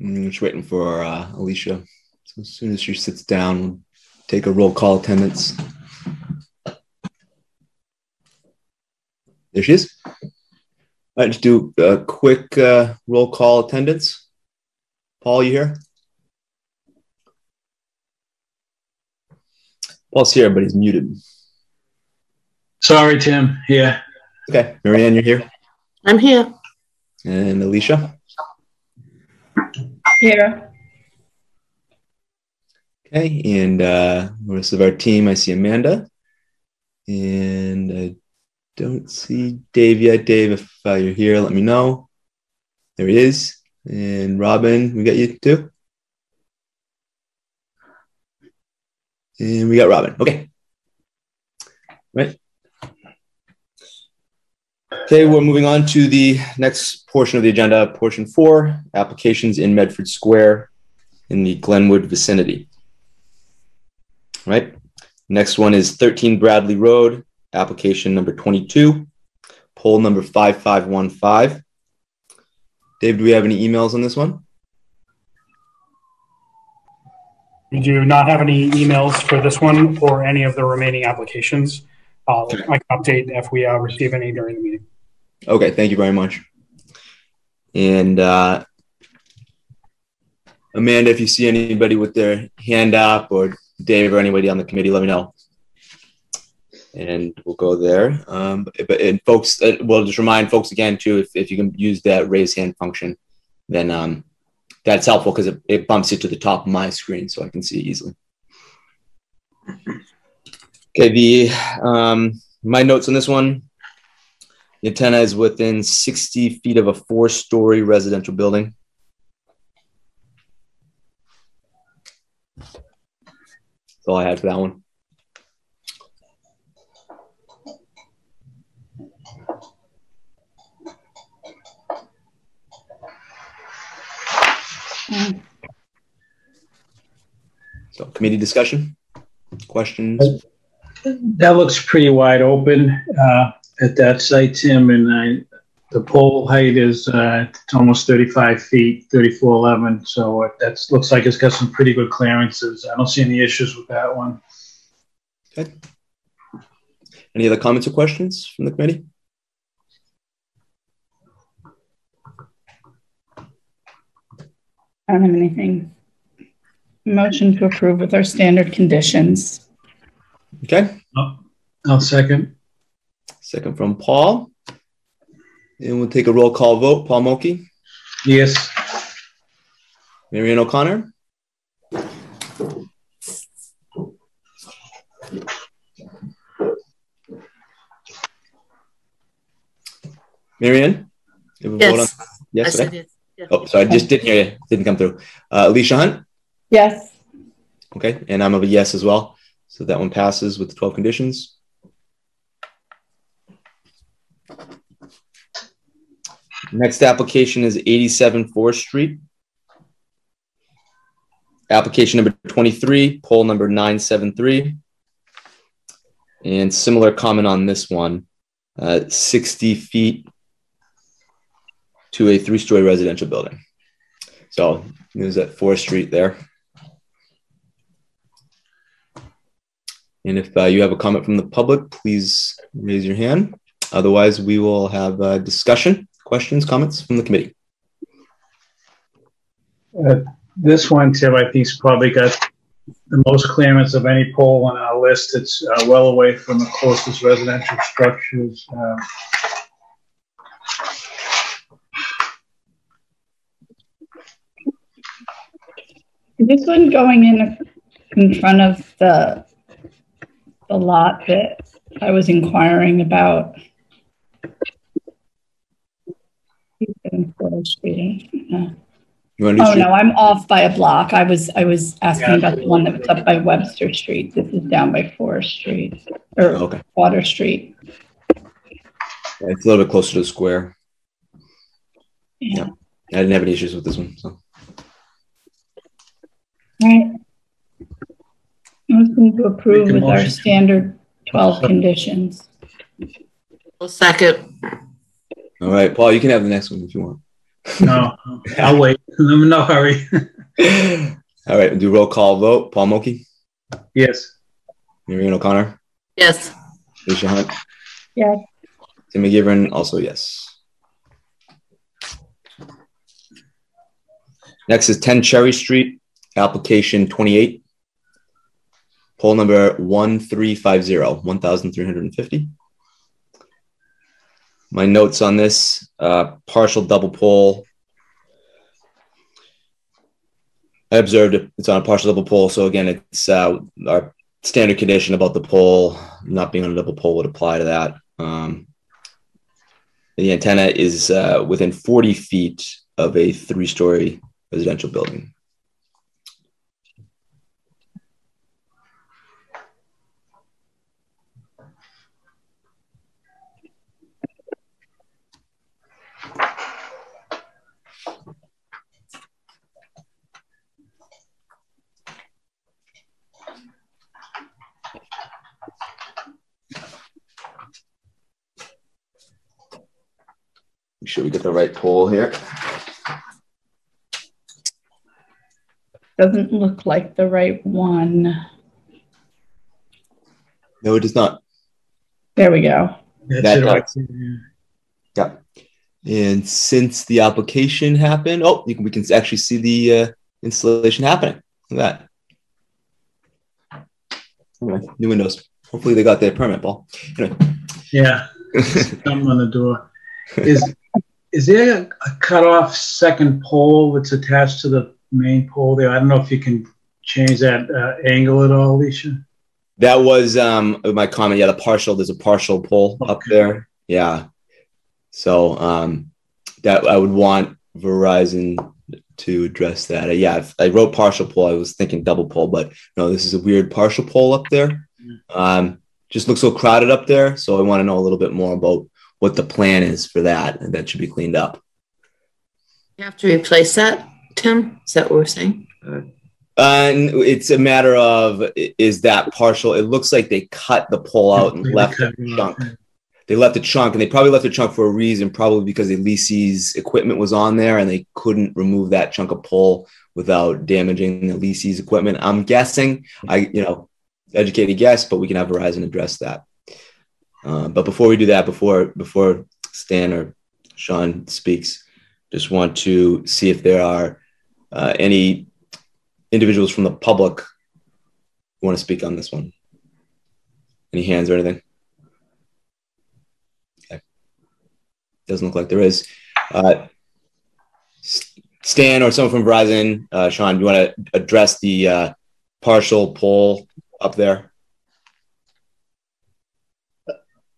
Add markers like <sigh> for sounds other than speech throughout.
Mm, Just waiting for uh, Alicia. So as soon as she sits down, we'll take a roll call attendance. There she is. All right, just do a quick uh, roll call attendance. Paul, you here? Paul's here, but he's muted. Sorry, Tim. Yeah. Okay, Marianne, you're here, I'm here. and Alicia. Here. Okay, and uh, the rest of our team, I see Amanda, and I don't see Dave yet. Dave, if uh, you're here, let me know. There he is, and Robin, we got you too, and we got Robin. Okay, right. Okay, we're moving on to the next portion of the agenda, portion four, applications in Medford Square in the Glenwood vicinity right? Next one is 13 Bradley Road, application number 22, pole number 5515. Dave, do we have any emails on this one? We do not have any emails for this one or any of the remaining applications. Uh, I can update if we uh, receive any during the meeting. Okay, thank you very much. And uh, Amanda, if you see anybody with their hand up or Dave or anybody on the committee, let me know. And we'll go there. Um, but and folks, uh, we'll just remind folks again too, if, if you can use that raise hand function, then um, that's helpful because it, it bumps it to the top of my screen so I can see it easily. Okay, the um, my notes on this one. The antenna is within 60 feet of a four-story residential building. That's all I had for that one. So committee discussion, questions? That looks pretty wide open uh, at that site, Tim. And I, the pole height is uh, it's almost 35 feet, 3411. So that looks like it's got some pretty good clearances. I don't see any issues with that one. Okay. Any other comments or questions from the committee? I don't have anything. Motion to approve with our standard conditions. Okay, I'll second. Second from Paul. And we'll take a roll call vote. Paul Mulkey, Yes. Marianne O'Connor, Marianne? you have a Yes. I Yes, said yes. Yeah. Oh, sorry, I just didn't hear you. Didn't come through. Uh, Alicia Hunt? Yes. Okay, and I'm of a yes as well. So that one passes with the 12 conditions. Next application is 87 Forest Street. Application number 23, pole number 973. And similar comment on this one, uh, 60 feet to a three-story residential building. So was at Forest Street there. And if uh, you have a comment from the public, please raise your hand. Otherwise, we will have a discussion, questions, comments from the committee. Uh, this one, Tim, I think's probably got the most clearance of any pole on our list. It's uh, well away from the closest residential structures. Um, this one going in, in front of the, the lot that I was inquiring about? You want to Oh, street? no, I'm off by a block. I was, I was asking Yeah. about the one that was up by Webster Street. This is down by Forest Street, or Okay, Water Street. Yeah, it's a little bit closer to the square. Yeah. I didn't have any issues with this one. So Right. Motion to approve Make a with our standard 12 conditions. Well, second, all right, Paul, you can have the next one if you want. No, <laughs> I'll wait. I'm in no hurry. All right, do roll call vote. Paul Mulkey, Yes. Marion O'Connor, Yes. Alicia Hunt. Yes. Tim McGivern, also yes. Next is 10 Cherry Street, application 28. Pole number 1350, 1350. My notes on this uh, partial double pole. I observed it, it's on a partial double pole. So again, it's uh, our standard condition about the pole not being on a double pole would apply to that. Um, the antenna is uh, within 40 feet of a three story residential building. Make sure we get the right pole here. Doesn't look like the right one. No, it does not. There we go. That's That it does. Yeah. And since the application happened, oh, you can, we can actually see the uh, installation happening. Look at that. Anyway, new windows. Hopefully they got their permit, Paul. Anyway. Yeah. Thumb on the door. <laughs> Is is there a cutoff second pole that's attached to the main pole there? I don't know if you can change that uh, angle at all, Alicia. That was um my comment. Yeah, the partial. There's a partial pole up there. Yeah. So um, that I would want Verizon to address that. Uh, yeah, if I wrote partial pole. I was thinking double pole, but no, this is a weird partial pole up there. Um, just looks so crowded up there. So I want to know a little bit more about what the plan is for that, and that should be cleaned up. You have to replace that, Tim? Is that what we're saying? Uh, and it's a matter of is that partial? It looks like they cut the pole out and left a chunk. They left a chunk, and they probably left a chunk for a reason, probably because Elise's equipment was on there, and they couldn't remove that chunk of pole without damaging Elise's equipment. I'm guessing. I, you know, educated guess, but we can have Verizon address that. Uh, but before we do that, before before Stan or Sean speaks, just want to see if there are uh, any individuals from the public who want to speak on this one. Any hands or anything? Okay. Doesn't look like there is. Uh, Stan or someone from Verizon, uh, Sean, you want to address the uh, partial pole up there?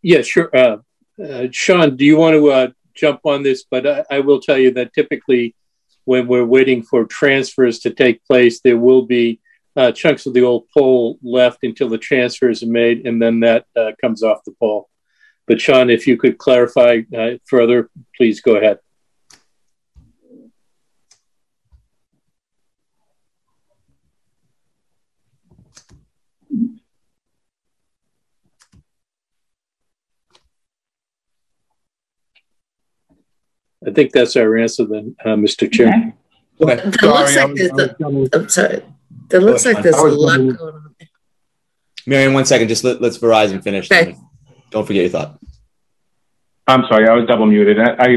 Yeah, sure. Uh, uh, Sean, do you want to uh, jump on this? But I, I will tell you that typically, when we're waiting for transfers to take place, there will be uh, chunks of the old pole left until the transfers are made, and then that uh, comes off the pole. But Sean, if you could clarify uh, further, please go ahead. Think that's our answer then, uh, Mr. Chair. Okay. Okay. There looks like there's a, I'm sorry. There looks like there's a lot going on. Marion, one second. Just let, let's Verizon finish. Okay. Don't forget your thought. I'm sorry, I was double muted. I, I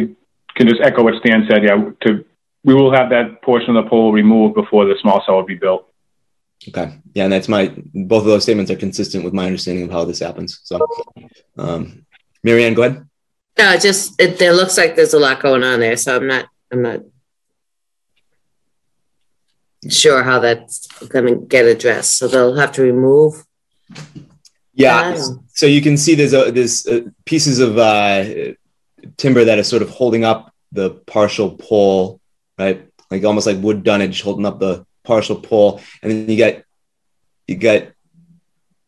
can just echo what Stan said. Yeah, to we will have that portion of the pole removed before the small cell will be built. Okay. Yeah, and that's my both of those statements are consistent with my understanding of how this happens. So, um, Marianne, go ahead. No, it just it, there looks like there's a lot going on there, so I'm not I'm not sure how that's going to get addressed. So they'll have to remove. Yeah. that. So you can see there's a, there's uh, pieces of uh, timber that are sort of holding up the partial pole, right? Like almost like wood dunnage holding up the partial pole, and then you got you got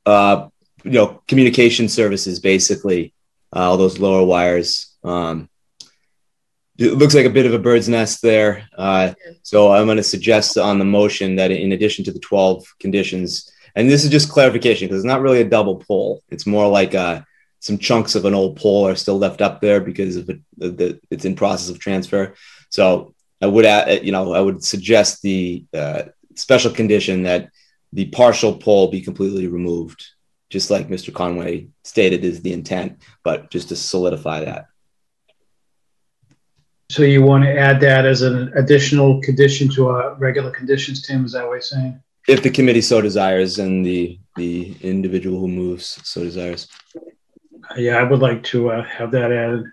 uh, you know communication services basically uh, all those lower wires. Um, it looks like a bit of a bird's nest there. Uh, so I'm going to suggest on the motion that in addition to the 12 conditions, and this is just clarification because it's not really a double pole. It's more like uh, some chunks of an old pole are still left up there because of the, it's in process of transfer. So I would, add, you know, I would suggest the uh, special condition that the partial pole be completely removed, just like Mr. Conway stated is the intent, but just to solidify that. So you want to add that as an additional condition to our regular conditions, Tim? Is that what you're saying? If the committee so desires and the the individual who moves so desires. Yeah, I would like to uh, have that added.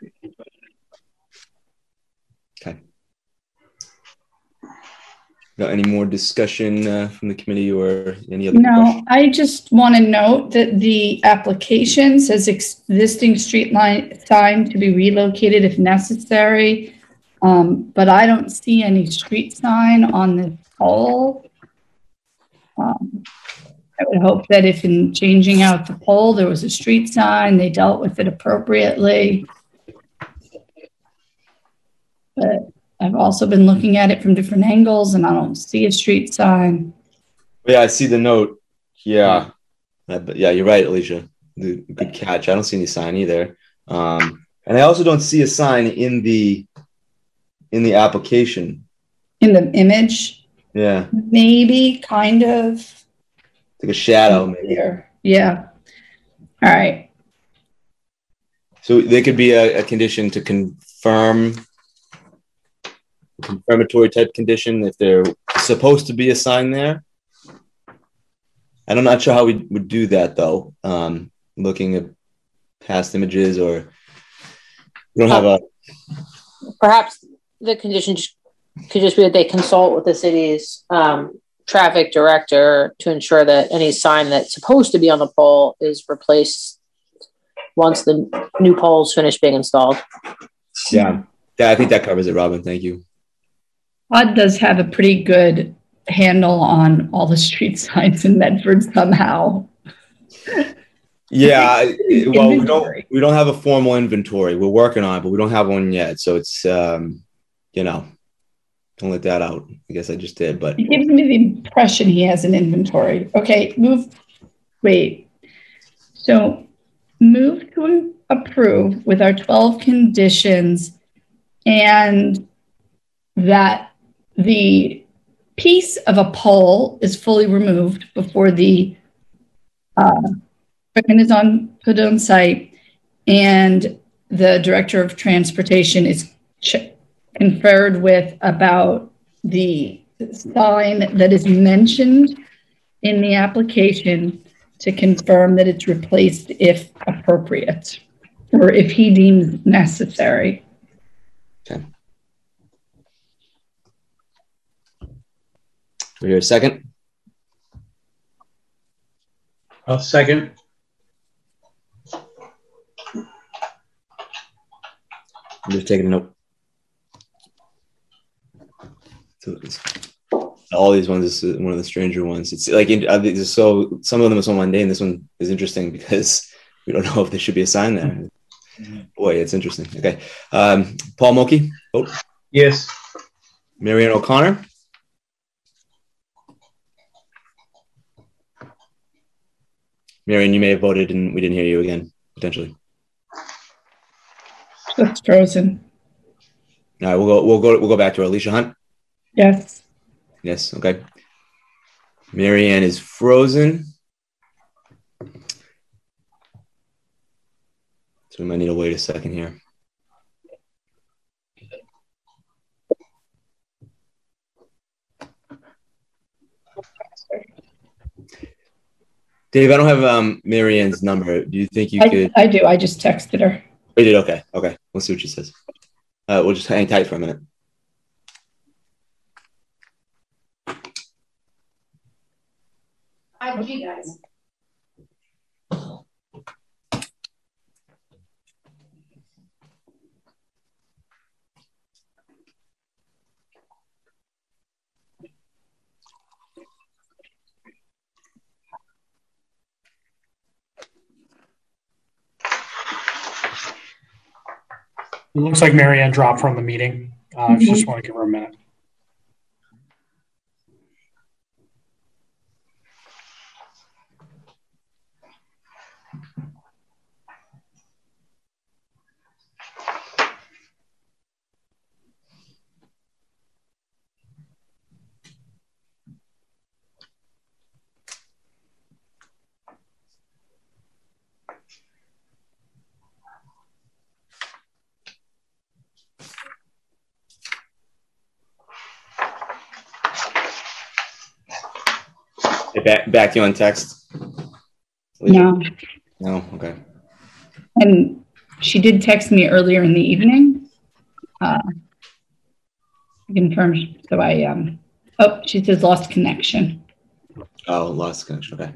Got any more discussion uh, from the committee or any other No, questions? I just want to note that the application says existing street line sign to be relocated if necessary. Um, but I don't see any street sign on the pole. Um, I would hope that if in changing out the pole, there was a street sign, they dealt with it appropriately. But I've also been looking at it from different angles and I don't see a street sign. Yeah, I see the note. Yeah, yeah, you're right, Alicia. Good catch. I don't see any sign either, um, and I also don't see a sign in the in the application. In the image, Yeah, maybe kind of it's like a shadow, maybe. here. Yeah. All right. So there could be a, a condition to confirm confirmatory type condition if there's supposed to be a sign there. And I'm not sure how we would do that though. Um, looking at past images or we don't have a Perhaps the condition could just be that they consult with the city's um, traffic director to ensure that any sign that's supposed to be on the pole is replaced once the new poles is finished being installed. yeah. Yeah, I think that covers it, Robin. Thank you. Todd does have a pretty good handle on all the street <laughs> signs in Medford somehow. Yeah, <laughs> well, we don't we don't have a formal inventory. We're working on it, but we don't have one yet. So it's um, you know, don't let that out. I guess I just did, but It gives me the impression he has an inventory. Okay, move, wait. So move to approve with our 12 conditions and that the piece of a pole is fully removed before the uh, is on, put on site and the director of transportation is ch- conferred with about the sign that is mentioned in the application to confirm that it's replaced if appropriate or if he deems necessary. We hear a second. I'll second. I'm just taking a note. All these ones is one of the stranger ones. It's like are so some of them are so mundane. This one is interesting because <laughs> we don't know if there should be a sign there. Boy, it's interesting. Okay, um, Paul Mulkey, vote. Yes. Marianne O'Connor, Marianne, you may have voted and we didn't hear you again potentially. That's frozen. All right, we'll go. We'll go. We'll go back to Alicia Hunt. Yes. Yes. Okay. Marianne is frozen. So we might need to wait a second here. Dave, I don't have um, Marianne's number. Do you think you I, could? I do. I just texted her. You did. Okay. Okay. We'll see what she says. Uh, we'll just hang tight for a minute. It looks like Marianne dropped from the meeting. Uh, you just want to give her a minute. Back, back to you on text. No. No, okay. And she did text me earlier in the evening. Uh, confirmed, so I, um, oh, she says lost connection. Oh, lost connection, okay.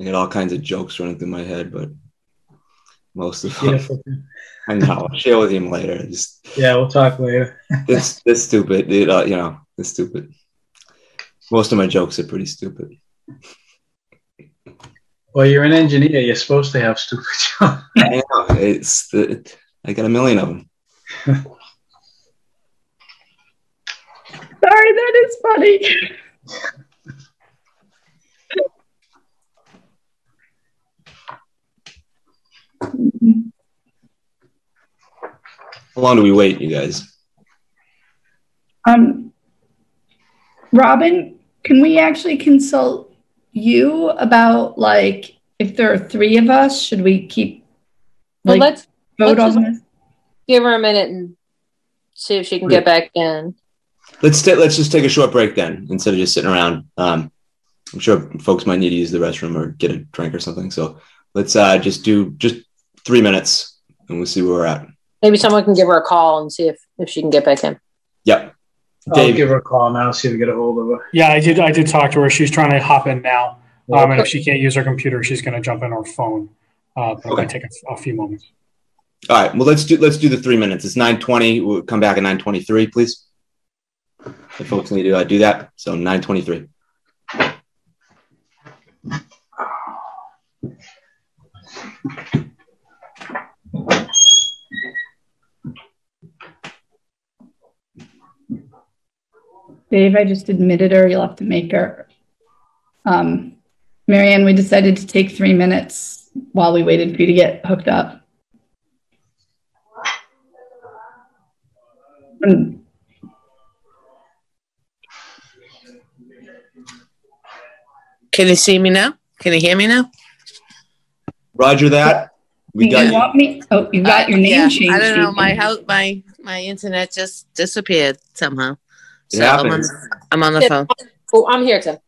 I get all kinds of jokes running through my head, but most of them, Yeah, I know. I'll share with him later. Just yeah, we'll talk later. <laughs> this, this stupid, dude. Uh, you know, this stupid. Most of my jokes are pretty stupid. Well, you're an engineer. You're supposed to have stupid <laughs> jokes. I know. It's the, I got a million of them. Sorry, that is funny. <laughs> How long do we wait, you guys? Um, Robin, can we actually consult you about like if there are three of us, should we keep Well, let's vote let's on just- this? give her a minute and see if she can get back in. Let's ta- let's just take a short break then, instead of just sitting around. Um, I'm sure folks might need to use the restroom or get a drink or something. So let's uh, just do just three minutes, and we'll see where we're at. Maybe someone can give her a call and see if, if she can get back in. Yep. I'll Dave. give her a call now, see if we get a hold of her. Yeah, I did. I did talk to her. She's trying to hop in now. Um, and Okay. if she can't use her computer, she's going to jump in her phone. Uh, but it Okay. might take a, a few moments. All right. Well, let's do let's do the three minutes. It's nine twenty. We'll come back at nine twenty three, please. If folks need to uh, do that, so nine twenty three. Dave, I just admitted her. You'll have to make her. Um, Marianne, we decided to take three minutes while we waited for you to get hooked up. And Can you see me now? Can you hear me now? Roger that. We you got you. want me? Oh, you got your Uh, name yeah, changed. I don't know. My house, my my internet just disappeared somehow. It So I'm on. I'm on the phone. Oh, I'm here, Tim.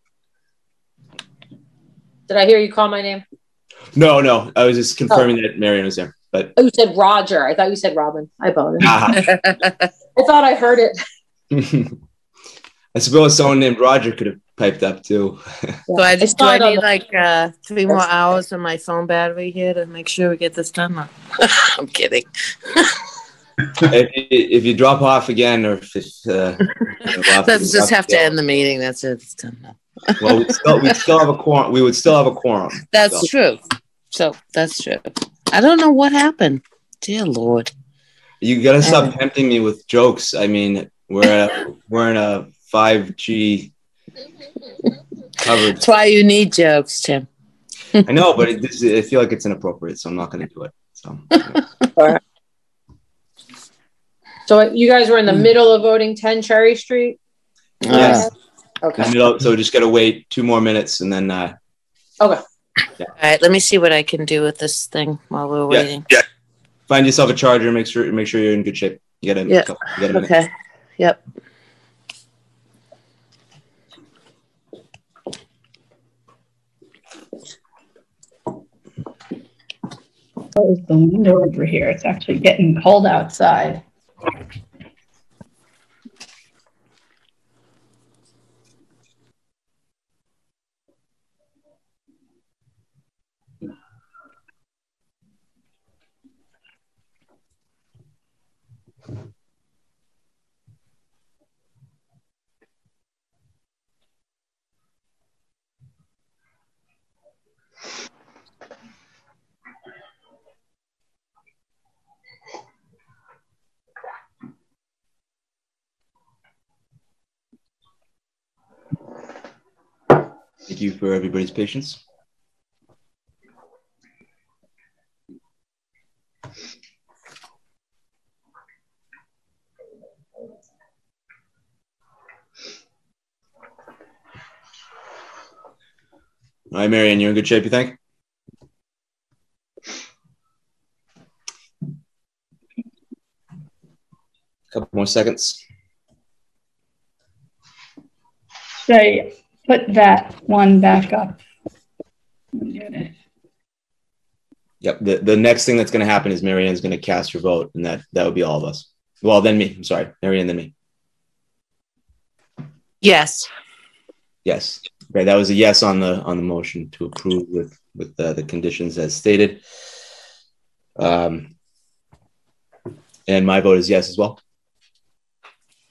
Did I hear you call my name? No, no. I was just confirming that Marion was there. But Oh, you said Roger. I thought you said Robin. I apologize. ah, <laughs> I thought I heard it. <laughs> I suppose someone named Roger could have piped up too. So I, do saw I need like uh, three more hours on my phone battery here to make sure we get this done? <laughs> I'm kidding. If, you, if you drop off again, or if it's, uh, <laughs> we'll Let's just have to end the meeting. That's it. It's done now. Well, we still, we still have a quorum. We would still have a quorum. That's So, true. So that's true. I don't know what happened. Dear Lord. You gotta stop tempting me with jokes. I mean, we're a, we're in a five G coverage. That's why you need jokes, Tim. I know, but it, this, I feel like it's inappropriate, so I'm not going to do it. So <laughs> So you guys were in the middle of voting 10 Cherry Street? Yes. Okay. You know, so just got to wait two more minutes, and then uh, Okay. All right, let me see what I can do with this thing while we're Yeah. waiting. find yourself a charger. Make sure make sure you're in good shape. You got to Yeah. you got a minute. Okay. Yep. Close the window over here. It's actually getting cold outside. Thank you. Thank you for everybody's patience. hi marion you're in good shape, you think? A couple more seconds. So put that one back up? Yep. The, the next thing that's going to happen is Marianne's going to cast your vote, and that that would be all of us. Well, then me. I'm sorry, Marianne, then me. Yes. Yes. Okay, that was a yes on the on the motion to approve with with uh, the conditions as stated. Um, and my vote is yes as well.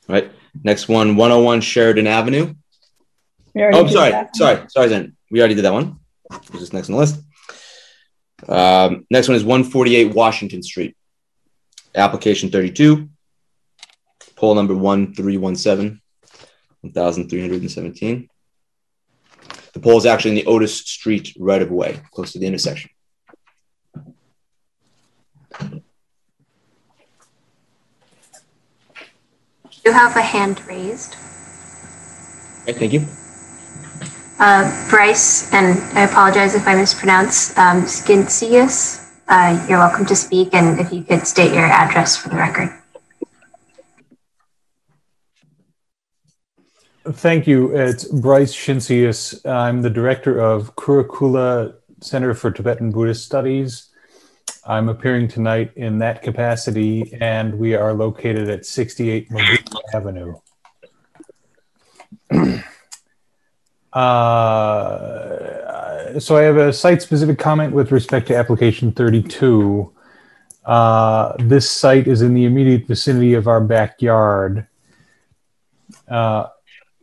All right. Next one, 101 Sheridan Avenue. Oh, sorry, sorry, sorry, Zen. We already did that one. Who's this next on the list? Um, next one is 148 Washington Street. Application 32. Pole number 1317, 1317. The pole is actually in the Otis Street right of way, close to the intersection. You have a hand raised. Okay, thank you. Uh, Bryce, and I apologize if I mispronounce, um, Skincius, uh, you're welcome to speak, and if you could state your address for the record. Thank you. It's Bryce Shincius. I'm the director of Kurukulla Center for Tibetan Buddhist Studies. I'm appearing tonight in that capacity, and we are located at 68 Mobutu Avenue. <clears throat> Uh, so I have a site-specific comment with respect to application 32. Uh, this site is in the immediate vicinity of our backyard. Uh,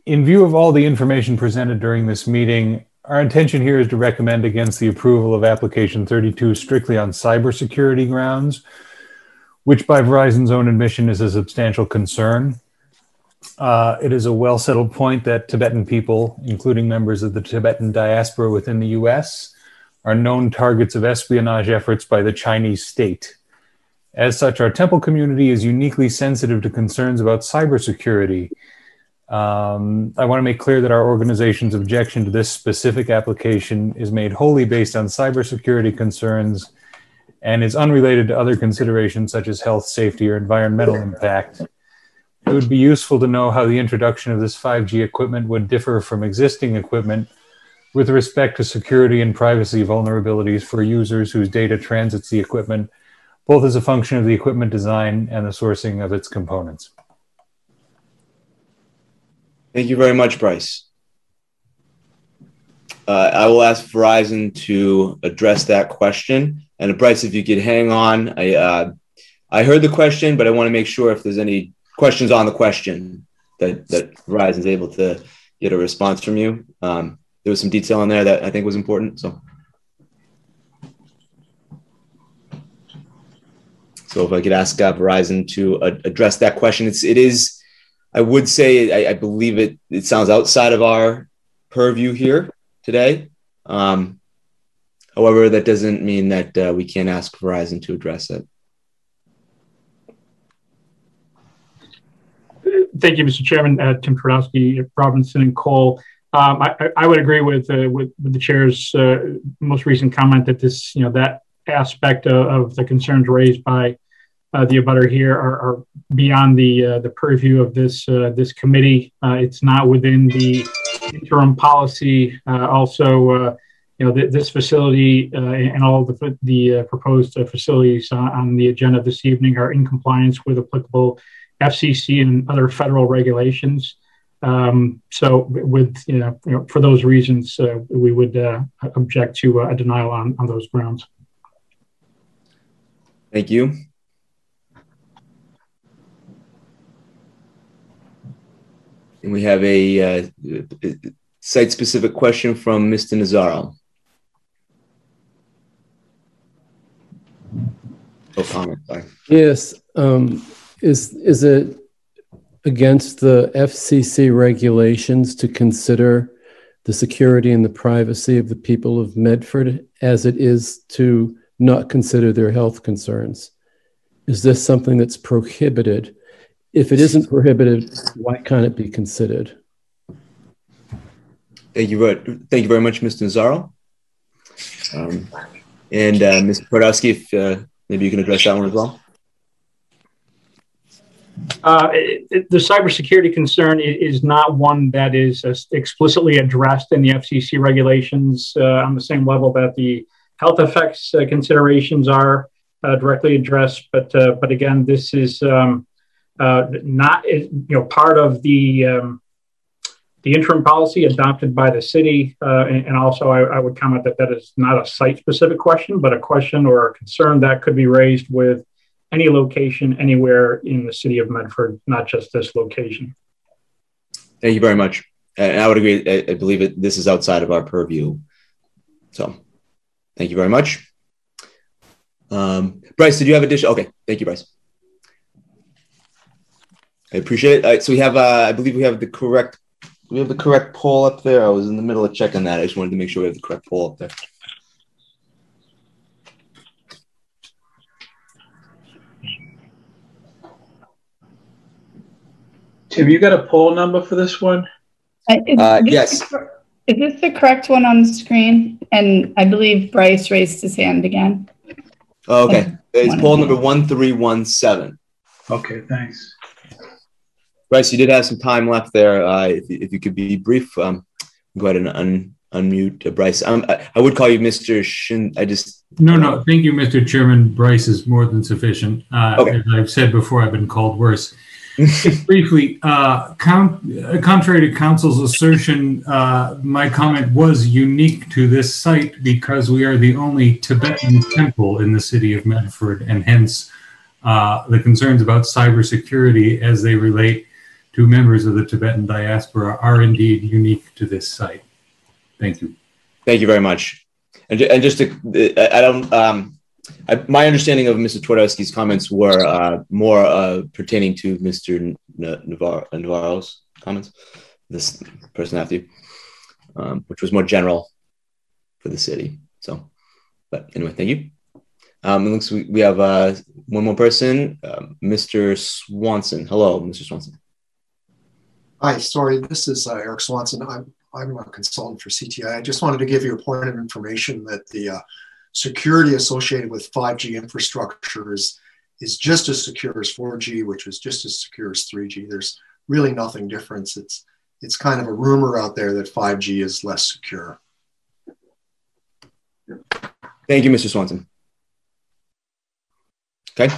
in view of all the information presented during this meeting, our intention here is to recommend against the approval of application 32 strictly on cybersecurity grounds, which by Verizon's own admission is a substantial concern. Uh, it is a well settled point that Tibetan people, including members of the Tibetan diaspora within the US, are known targets of espionage efforts by the Chinese state. As such, our temple community is uniquely sensitive to concerns about cybersecurity. Um, I want to make clear that our organization's objection to this specific application is made wholly based on cybersecurity concerns and is unrelated to other considerations such as health, safety, or environmental impact. It would be useful to know how the introduction of this 5G equipment would differ from existing equipment with respect to security and privacy vulnerabilities for users whose data transits the equipment, both as a function of the equipment design and the sourcing of its components. Thank you very much, Bryce. Uh, I will ask Verizon to address that question. And Bryce, if you could hang on, I uh, I heard the question, but I want to make sure if there's any questions on the question that that Verizon's able to get a response from you. Um, there was some detail in there that I think was important. So, so if I could ask uh, Verizon to uh, address that question, it's it is. I would say I, I, believe it. It sounds outside of our purview here today. Um, however, that doesn't mean that uh, we can't ask Verizon to address it. Thank you, Mr. Chairman. Uh, Tim Twardowski, Robinson, and Cole. Um, I, I, would agree with, uh, with, with the chair's uh, most recent comment that this, you know, that aspect of, of the concerns raised by uh, the abutter here are, are beyond the uh, the purview of this uh, this committee. it's not within the interim policy. also, you know, th- this facility and all the the proposed facilities on the agenda this evening are in compliance with applicable FCC and other federal regulations. Um, so, with you know, you know, for those reasons, uh, we would uh, object to a denial on, on those grounds. Thank you. And we have a uh, site-specific question from Mr. Nazaro. Oh, comment. Sorry. Yes. Um, is is it against the FCC regulations to consider the security and the privacy of the people of Medford as it is to not consider their health concerns? Is this something that's prohibited? If it isn't prohibited, why can't it be considered? Thank you, thank you very much, Mr. Nazaro. Um, and uh, Mr. Twardowski, if uh, maybe you can address that one as well. Uh, it, the cybersecurity concern is not one that is explicitly addressed in the FCC regulations uh, on the same level that the health effects uh, considerations are uh, directly addressed. But uh, but again, this is um, not you know part of the um, the interim policy adopted by the city. And, and, also, I, I would comment that that is not a site specific question, but a question or a concern that could be raised with any location anywhere in the city of Medford, not just this location. Thank you very much. And I would agree. I, believe it. This is outside of our purview. So, thank you very much. Um, Bryce, did you have a dish? Okay, thank you, Bryce. I appreciate it. So we have, uh, I believe we have the correct, we have the correct pole up there. I was in the middle of checking that. I just wanted to make sure we have the correct pole up there. Have you got a pole number for this one? Uh, is, uh, yes. Is this the correct one on the screen? And I believe Bryce raised his hand again. Oh, okay. It's pole number 1317. Okay, thanks. Bryce, you did have some time left there. Uh, if, if you could be brief, um, go ahead and un, unmute uh, Bryce. Um, I, I, would call you Mr. Shin. I just. No, no. Thank you, Mr. Chairman. Bryce is more than sufficient. Uh, okay. As I've said before, I've been called worse. Briefly, uh, uh, contrary to council's assertion, uh, my comment was unique to this site because we are the only Tibetan temple in the city of Medford, and hence uh, the concerns about cybersecurity as they relate to members of the Tibetan diaspora are indeed unique to this site. Thank you. Thank you very much. And, and just to, I don't, um, I, my understanding of Mr. Twardowski's comments were uh, more uh, pertaining to Mr. N- Navarro, Navarro's comments, this person after you, um, which was more general for the city. So, but anyway, thank you. Um, it looks we, we have uh, one more person, um, Mr. Swanson. Hello, Mr. Swanson. Hi, sorry, this is uh, Eric Swanson. I'm I'm a consultant for CTI. I just wanted to give you a point of information that the uh, security associated with 5G infrastructure is, is just as secure as 4G, which was just as secure as 3G. There's really nothing different. It's, it's kind of a rumor out there that 5G is less secure. Thank you, Mr. Swanson. Okay.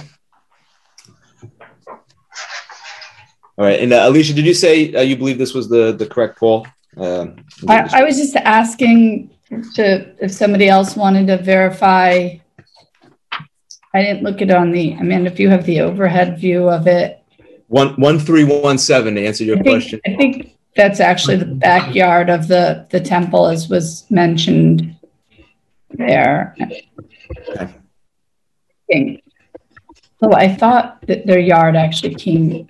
All right, and uh, Alicia, did you say uh, you believe this was the the correct pole? Uh, I, I was just asking to if somebody else wanted to verify. I didn't look it on the. I mean, if you have the overhead view of it. One one three one seven to answer your I think, question. I think that's actually the backyard of the the temple, as was mentioned there. Okay. So I thought that their yard actually came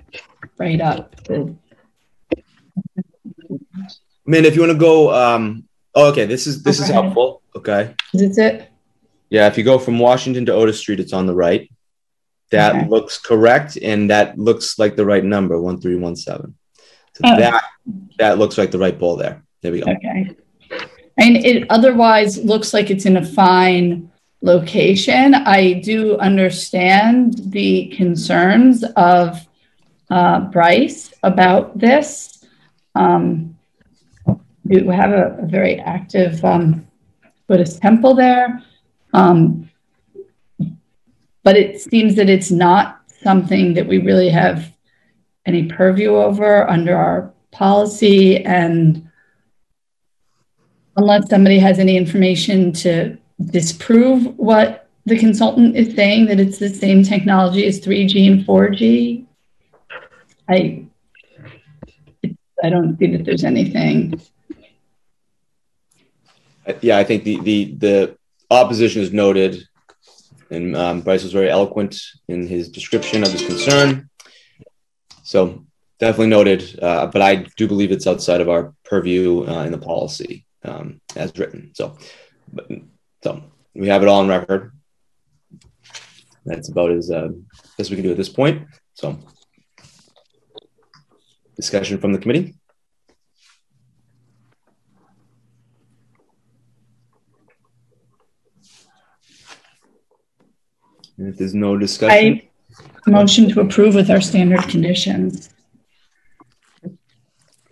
right up. To... I mean, if you want to go um, Oh, okay. This is this is helpful. Okay. Is it? Yeah. If you go from Washington to Otis Street, it's on the right. That okay. looks correct, and that looks like the right number, one three one seven. So oh. that that looks like the right pole there. There we go. Okay. And it otherwise looks like it's in a fine location. I do understand the concerns of uh, Bryce about this. Um, we have a, a very active um, Buddhist temple there. Um, but it seems that it's not something that we really have any purview over under our policy. And unless somebody has any information to disprove what the consultant is saying, that it's the same technology as 3G and 4G, I, I don't see that there's anything yeah, I think the the the opposition is noted, and um, Bryce was very eloquent in his description of his concern. So definitely noted, uh, but I do believe it's outside of our purview uh, in the policy um, as written. So, but, so we have it all on record. That's about as uh, as we can do at this point. So, discussion from the committee. If there's no discussion, I motion to approve with our standard conditions.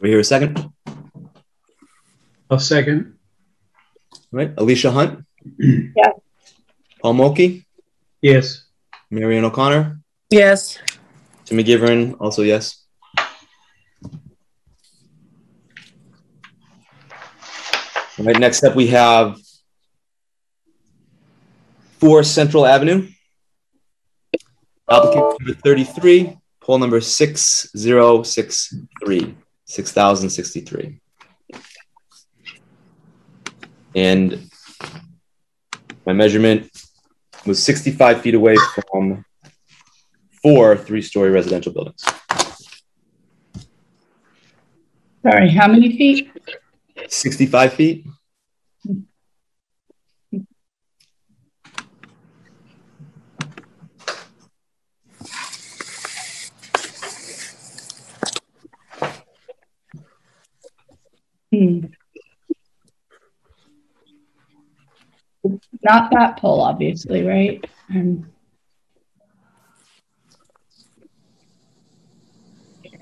we hear a second. I'll second. All right, Alicia Hunt, <clears throat> Yes. Paul Mulkey, Yes. Marion O'Connor, Yes. Tim McGivern, also yes. All right, next up we have Four Central Avenue. Applicant number 33, pole number 6063, 6063. And my measurement was 65 feet away from four three-story residential buildings. Sorry, how many feet? 65 feet? Not that pole, obviously, right? Um,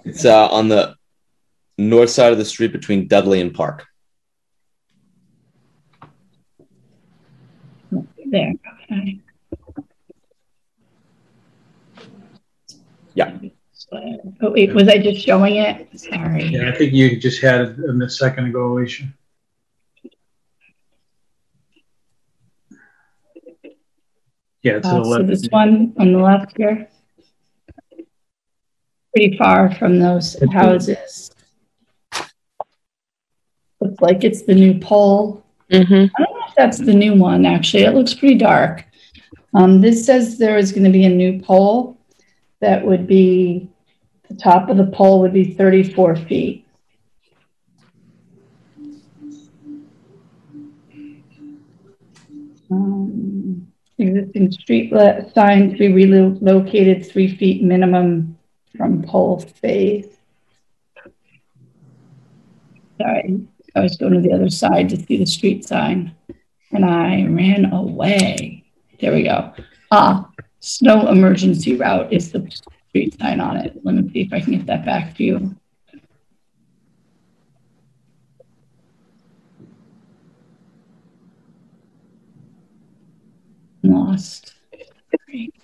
It's uh, on the north side of the street between Dudley and Park. there, okay. Yeah. Oh, wait, was I just showing it? Sorry. Yeah, I think you just had it a second ago, Alicia. Yeah, to the Uh, so this one on the left here. Pretty far from those houses. Looks like it's the new pole. Mm-hmm. I don't know if that's the new one, actually. It looks pretty dark. Um, this says there is going to be a new pole that would be, the top of the pole would be 34 feet. Um, existing street sign to be relocated three feet minimum from pole face. Sorry, I was going to the other side to see the street sign and I ran away. There we go. Ah, snow emergency route is the street sign on it. Let me see if I can get that back to you. Lost. Great.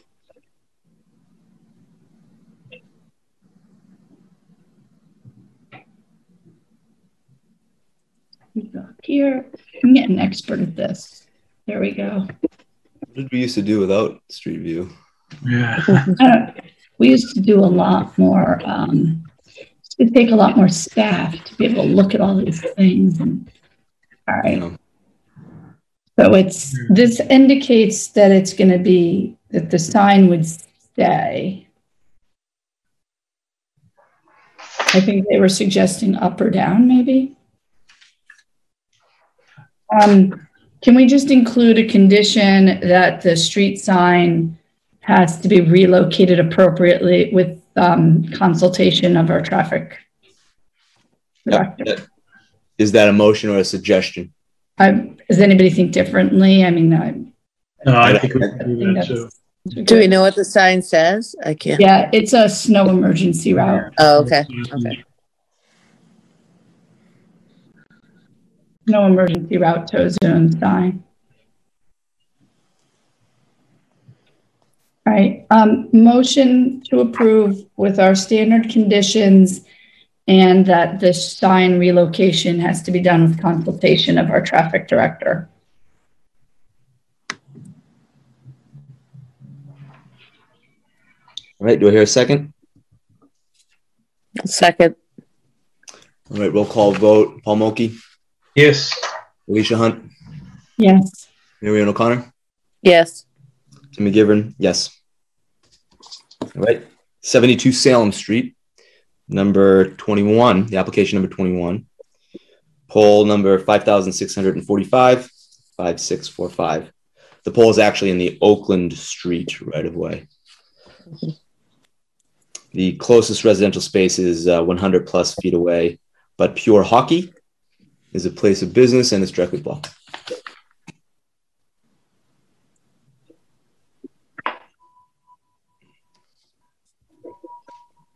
We go here. I'm getting expert at this. There we go. What did we used to do without Street View? Yeah. We used to do a lot more. Um, it'd take a lot more staff to be able to look at all these things. And, all right. So it's this indicates that it's going to be that the sign would stay. I think they were suggesting up or down, maybe. Um, can we just include a condition that the street sign has to be relocated appropriately with um, consultation of our traffic director? Is that a motion or a suggestion? I, does anybody think differently? I mean, I, No, I think we I can do think that that's- too. Do we know what the sign says? I can't. yeah, it's a snow emergency route. Oh, okay. Okay. No emergency route tow zone sign. All right, um, motion to approve with our standard conditions and that the sign relocation has to be done with consultation of our traffic director. All right, do I hear a second? Second. All right, roll call vote. Paul Mulkey, Yes. Alicia Hunt, Yes. Marion O'Connor, Yes. McGivern, yes. All right, 72 Salem Street, number 21, the application number 21. Pole number 5645, 5645. The pole is actually in the Oakland Street right of way. The closest residential space is uh, 100 plus feet away, but Pure Hockey is a place of business and it's directly blocked.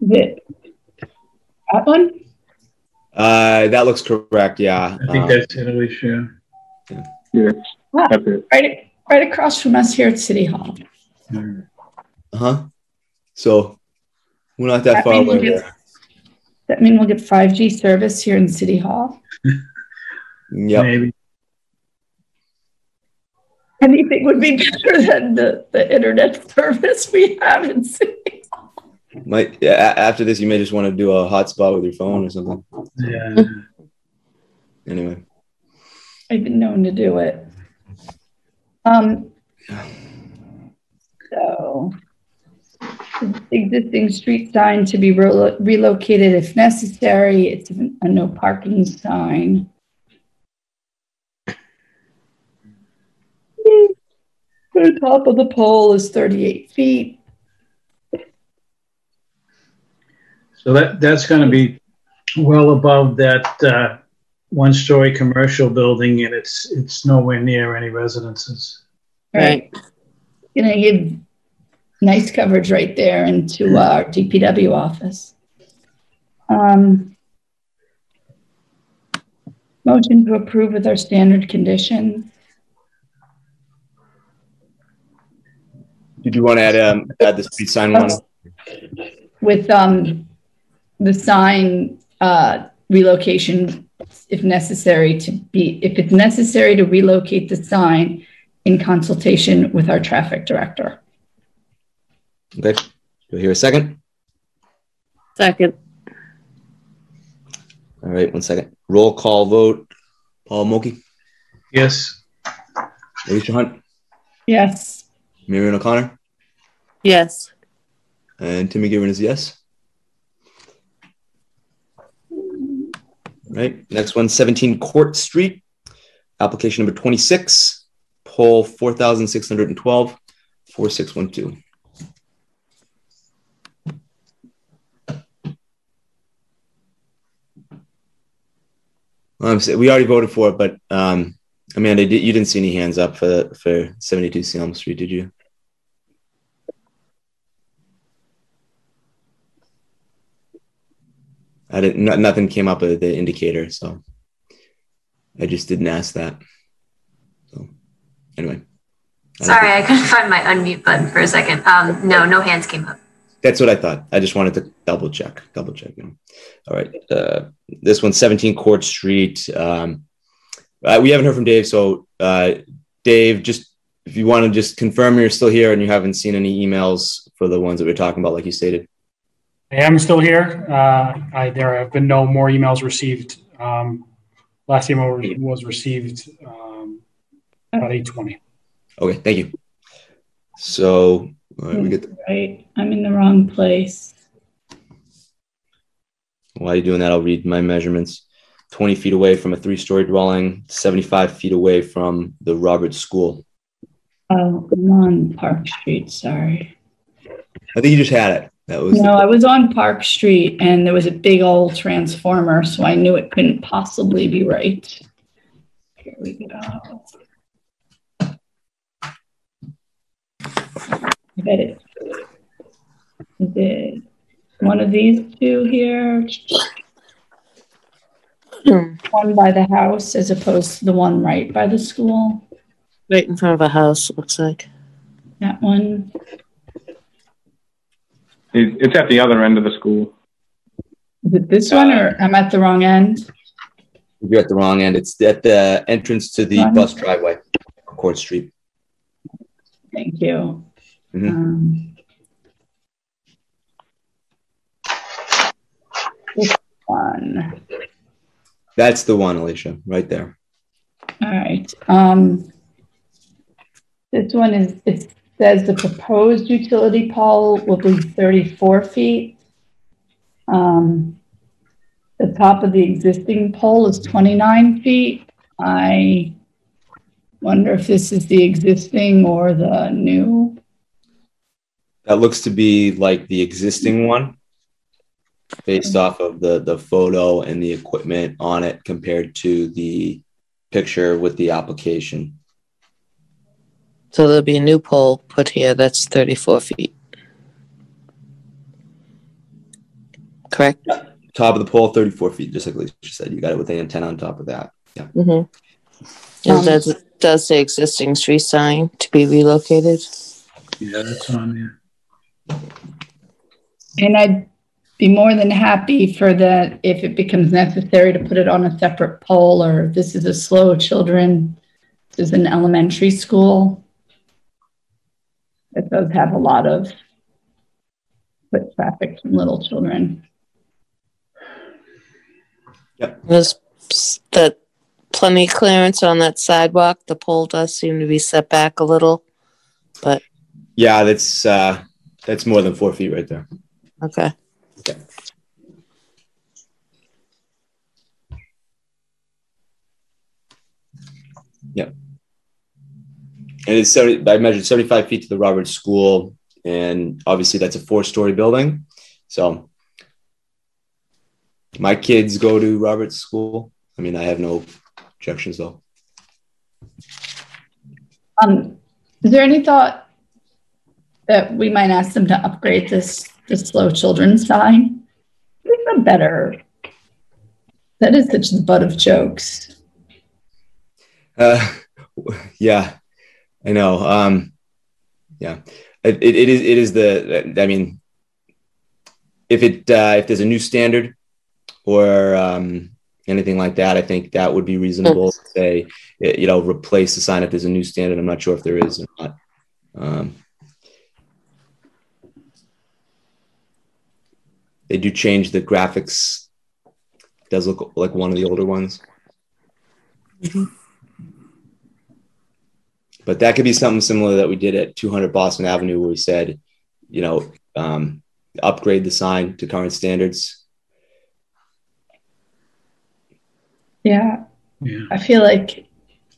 Is it that one? Uh, that looks correct. Yeah. I think Um, that's it, Alicia. Yeah, Ah, that's it. right, right across from us here at City Hall. Uh huh. So we're not that That far mean we'll away. get- That mean we'll get 5G service here in City Hall? <laughs> Yep. Maybe. Anything would be better than the, the internet service we have in City. Might after this, you may just want to do a hotspot with your phone or something. Yeah. Anyway, I've been known to do it. Um, so, existing street sign to be relo- relocated if necessary. It's a no parking sign. The top of the pole is 38 feet. So that, that's going to be well above that uh, one-story commercial building, and it's, it's nowhere near any residences. Right. Gonna give nice coverage right there into our DPW office. Um, motion to approve with our standard conditions. did you want to add um add the street sign one? with um, the sign uh, relocation if necessary to be, if it's necessary to relocate the sign in consultation with our traffic director. Okay. Do I hear a second? Second. All right. One second. Roll call vote. Paul Mulkey, Yes. Alicia Hunt, Yes. Marion O'Connor, Yes. and Tim McGivern is yes. Right. Next one, 17 Court Street. Application number 26, pole 4612, 4612. Um, so we already voted for it, but um, Amanda, you didn't see any hands up for for 72 Salem Street, did you? I didn't. No, nothing came up with the indicator, so I just didn't ask that. So anyway, I Sorry, I couldn't find my unmute button for a second. Um, no, no hands came up. That's what I thought. I just wanted to double check, double check. You know. All right. Uh, this one's 17 Court Street. Um, uh, we haven't heard from Dave. So, uh, Dave, just if you want to just confirm you're still here and you haven't seen any emails for the ones that we're talking about, like you stated. I am still here. Uh, I, there have been no more emails received. Um, last email was, was received um, about 8:20. Okay. Thank you. So, all right, we get. Right. I'm in the wrong place. While you're doing that, I'll read my measurements. 20 feet away from a three story dwelling, 75 feet away from the Roberts School. Oh, I'm on Park Street. Sorry. I think you just had it. That was No, I was on Park Street and there was a big old transformer, so I knew it couldn't possibly be right. Here we go. I bet it. Is it one of these two here? Hmm. One by the house as opposed to the one right by the school? Right in front of a house, looks like. That one? It, it's at the other end of the school. Is it this one or I'm at the wrong end? You're at the wrong end. It's at the entrance to the Wrong. bus driveway Court Street. Thank you. Mhm. Um, this one. That's the one, Alicia, right there. All right. Um, this one is, it says the proposed utility pole will be 34 feet. Um, the top of the existing pole is 29 feet. I wonder if this is the existing or the new. That looks to be like the existing one based off of the, the photo and the equipment on it compared to the picture with the application. So there'll be a new pole put here that's 34 feet. correct? Top of the pole, 34 feet, just like Lisa said. You got it with the antenna on top of that. Yeah. Mm-hmm. Um, does, it does say existing street sign to be relocated? Yeah, that's on there. And I'd be more than happy for that if it becomes necessary to put it on a separate pole or this is a slow children, this is an elementary school. It does have a lot of foot traffic from little children. Yep. There's s- that plenty clearance on that sidewalk. The pole does seem to be set back a little, but Yeah, that's uh, that's more than four feet right there. okay. Yeah. And it's 70, I measured 75 feet to the Roberts School, and obviously that's a four story building. So my kids go to Roberts School. I mean, I have no objections though. Um, is there any thought that we might ask them to upgrade this, this slow children sign? It's a better, that is such the butt of jokes. Uh, <laughs> yeah, I know. Um, yeah, it, it, it is. It is the. I mean, if it uh, if there's a new standard or um, anything like that, I think that would be reasonable. to Say, you know, replace the sign if there's a new standard. I'm not sure if there is or not. Um, they do change the graphics. It does look like one of the older ones. But that could be something similar that we did at 200 Boston Avenue, where we said, you know, um, upgrade the sign to current standards. Yeah, Yeah. I feel like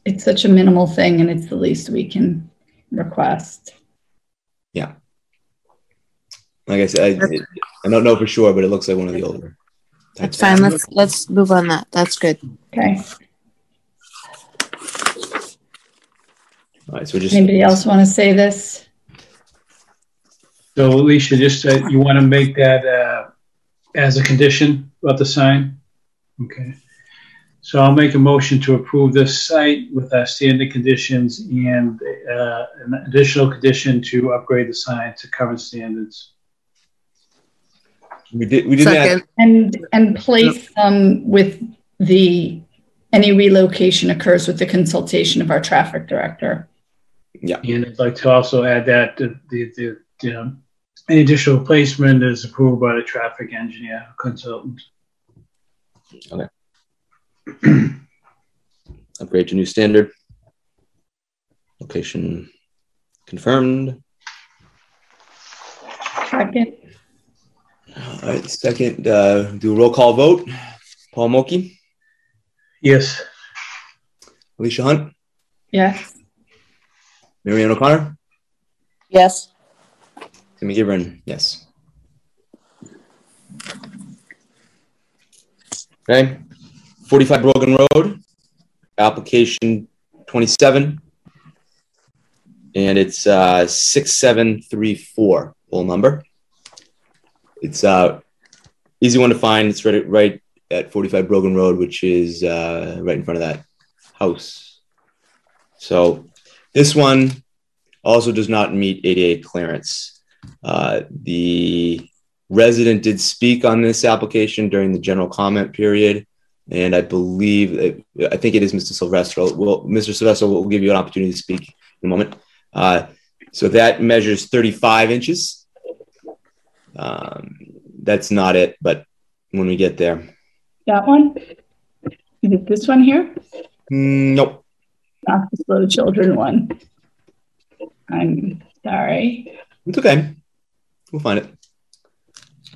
it's such a minimal thing and it's the least we can request. Yeah. Like I said, I, I don't know for sure, but it looks like one of the older. That's fine. Let's let's move on that. That's good. Okay. All right, so just Anybody else want to say this? So Alicia, just, uh, you want to make that, uh, as a condition about the sign? Okay. So I'll make a motion to approve this site with our standard conditions and, uh, an additional condition to upgrade the sign to current standards. we did we did that. And, and place them with the, any relocation occurs with the consultation of our traffic director. Yeah. And I'd like to also add that the, the, the, you know, any additional placement is approved by the traffic engineer consultant. Okay. <clears throat> Upgrade to new standard. Location confirmed. Second, All right, second, uh, do a roll call vote. Paul Mulkey, Yes. Alicia Hunt, yes. Marion O'Connor, Yes. Tim McGivern, yes. Okay, 45 Brogan Road, application 27. And it's uh, 6734, full number. It's uh, easy one to find. It's right, right at 45 Brogan Road, which is uh, right in front of that house. So this one also does not meet ADA clearance. Uh, the resident did speak on this application during the general comment period, and I believe I think it is Mr. Silvestro. Well, Mr. Silvestro will give you an opportunity to speak in a moment. Uh, so that measures 35 inches. Um, that's not it, but when we get there, That one? Is it this one here? Mm, nope. Not the slow children one. I'm sorry. It's okay. We'll find it.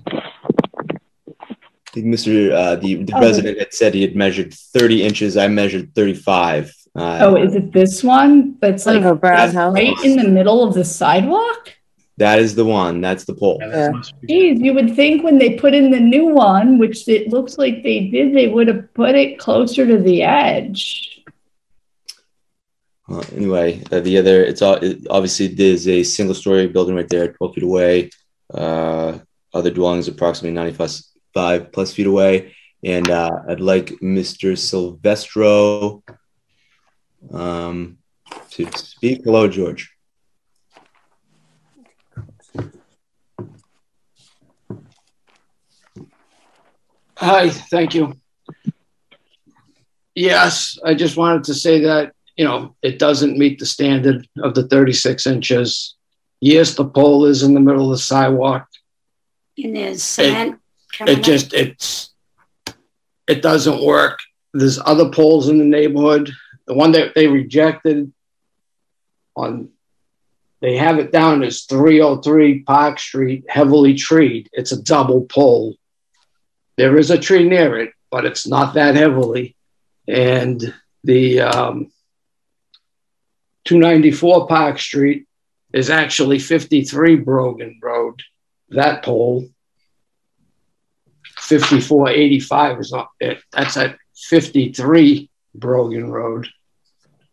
I think Mr. Uh, the, the Oh. resident had said he had measured 30 inches. I measured 35. Uh, Oh, is it this one? That's like Like a brown that's house. right in the middle of the sidewalk? that is the one. That's the pole. Yeah. Geez, you would think when they put in the new one, which it looks like they did, they would have put it closer to the edge. Uh, anyway, uh, the other, it's all, it, obviously there's a single story building right there, 12 feet away. Uh, other dwellings approximately 95, plus feet away. And uh, I'd like Mr. Silvestro um, to speak. Hello, George. Hi, thank you. Yes, I just wanted to say that, you know, it doesn't meet the standard of the 36 inches. Yes, the pole is in the middle of the sidewalk. And there's cement. It just, it's, it doesn't work. There's other poles in the neighborhood. The one that they rejected on, they have it down as 303 Park Street, heavily treed. It's a double pole. There is a tree near it, but it's not that heavily. And the um, 294 Park Street is actually 53 Brogan Road. That pole, 5485 is not it. That's at 53 Brogan Road.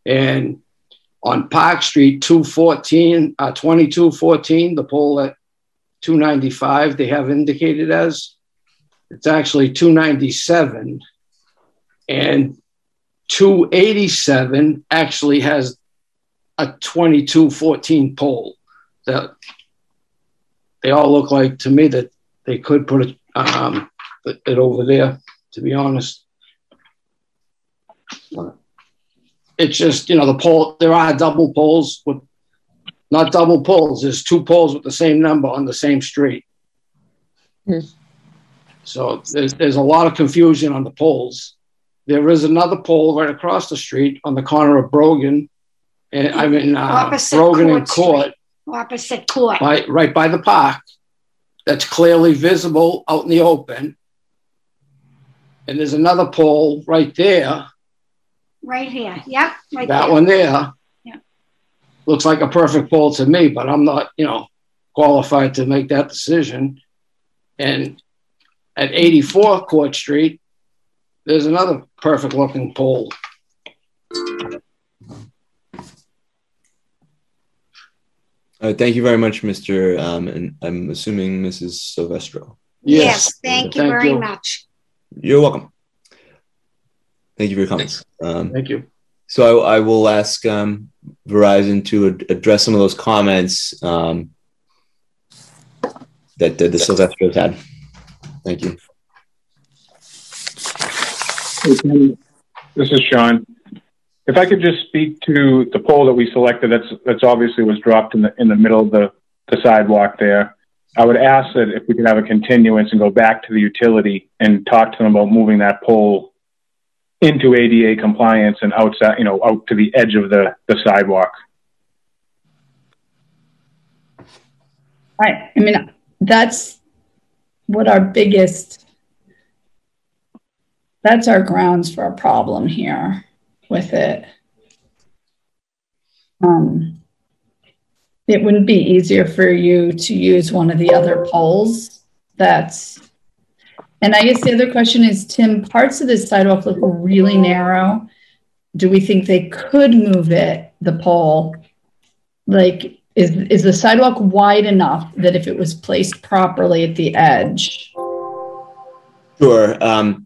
And on Park Street, 214, uh, 2214, the pole at 295, they have indicated as it's actually 297. And 287 actually has a 2214 pole that they all look like to me that they could put it, um, it over there, to be honest. It's just, you know, the pole, there are double poles with, not double poles, there's two poles with the same number on the same street. So there's, there's a lot of confusion on the poles. There is another pole right across the street on the corner of Brogan, and I mean, uh, Opposite Brogan Court and Court, Opposite court. by, right by the park, that's clearly visible out in the open. And there's another pole right there, Right here. Yep. Right that there. one there. Yeah. Looks like a perfect pole to me, but I'm not, you know, qualified to make that decision. And at 84 Court Street, there's another perfect looking pole. Uh, thank you very much, Mr. Um, and I'm assuming Mrs. Silvestro. Yes. Thank you very much. You're welcome. Thank you for your comments. Um, Thank you. So I, I will ask um, Verizon to ad- address some of those comments um, that the, the Silvestros had. Thank you. This is Sean. If I could just speak to the pole that we selected, that's that's obviously was dropped in the in the middle of the, the sidewalk there. I would ask that if we could have a continuance and go back to the utility and talk to them about moving that pole into ADA compliance and outside, you know, out to the edge of the, the sidewalk. I, I mean, that's what our biggest, that's our grounds for a problem here with it. Um, it wouldn't be easier for you to use one of the other poles that's, and I guess the other question is, Tim, parts of this sidewalk look really narrow. Do we think they could move it, the pole? Like, is, is the sidewalk wide enough that if it was placed properly at the edge? Sure. Um,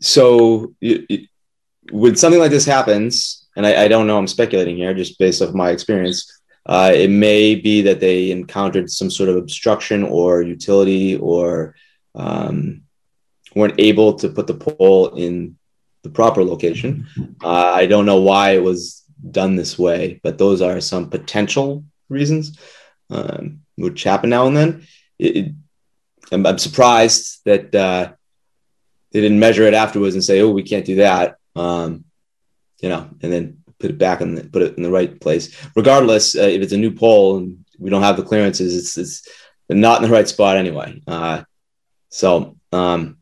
so y- y- when something like this happens, and I, I don't know, I'm speculating here just based off my experience, uh, it may be that they encountered some sort of obstruction or utility or um, weren't able to put the pole in the proper location. Uh, I don't know why it was done this way, but those are some potential reasons, um, which happen now and then. It, it- I'm, I'm surprised that uh, they didn't measure it afterwards and say, "Oh, we can't do that," um, you know, and then put it back and put it in the right place. Regardless, uh, if it's a new pole and we don't have the clearances, it's it's not in the right spot anyway. Uh, so, um,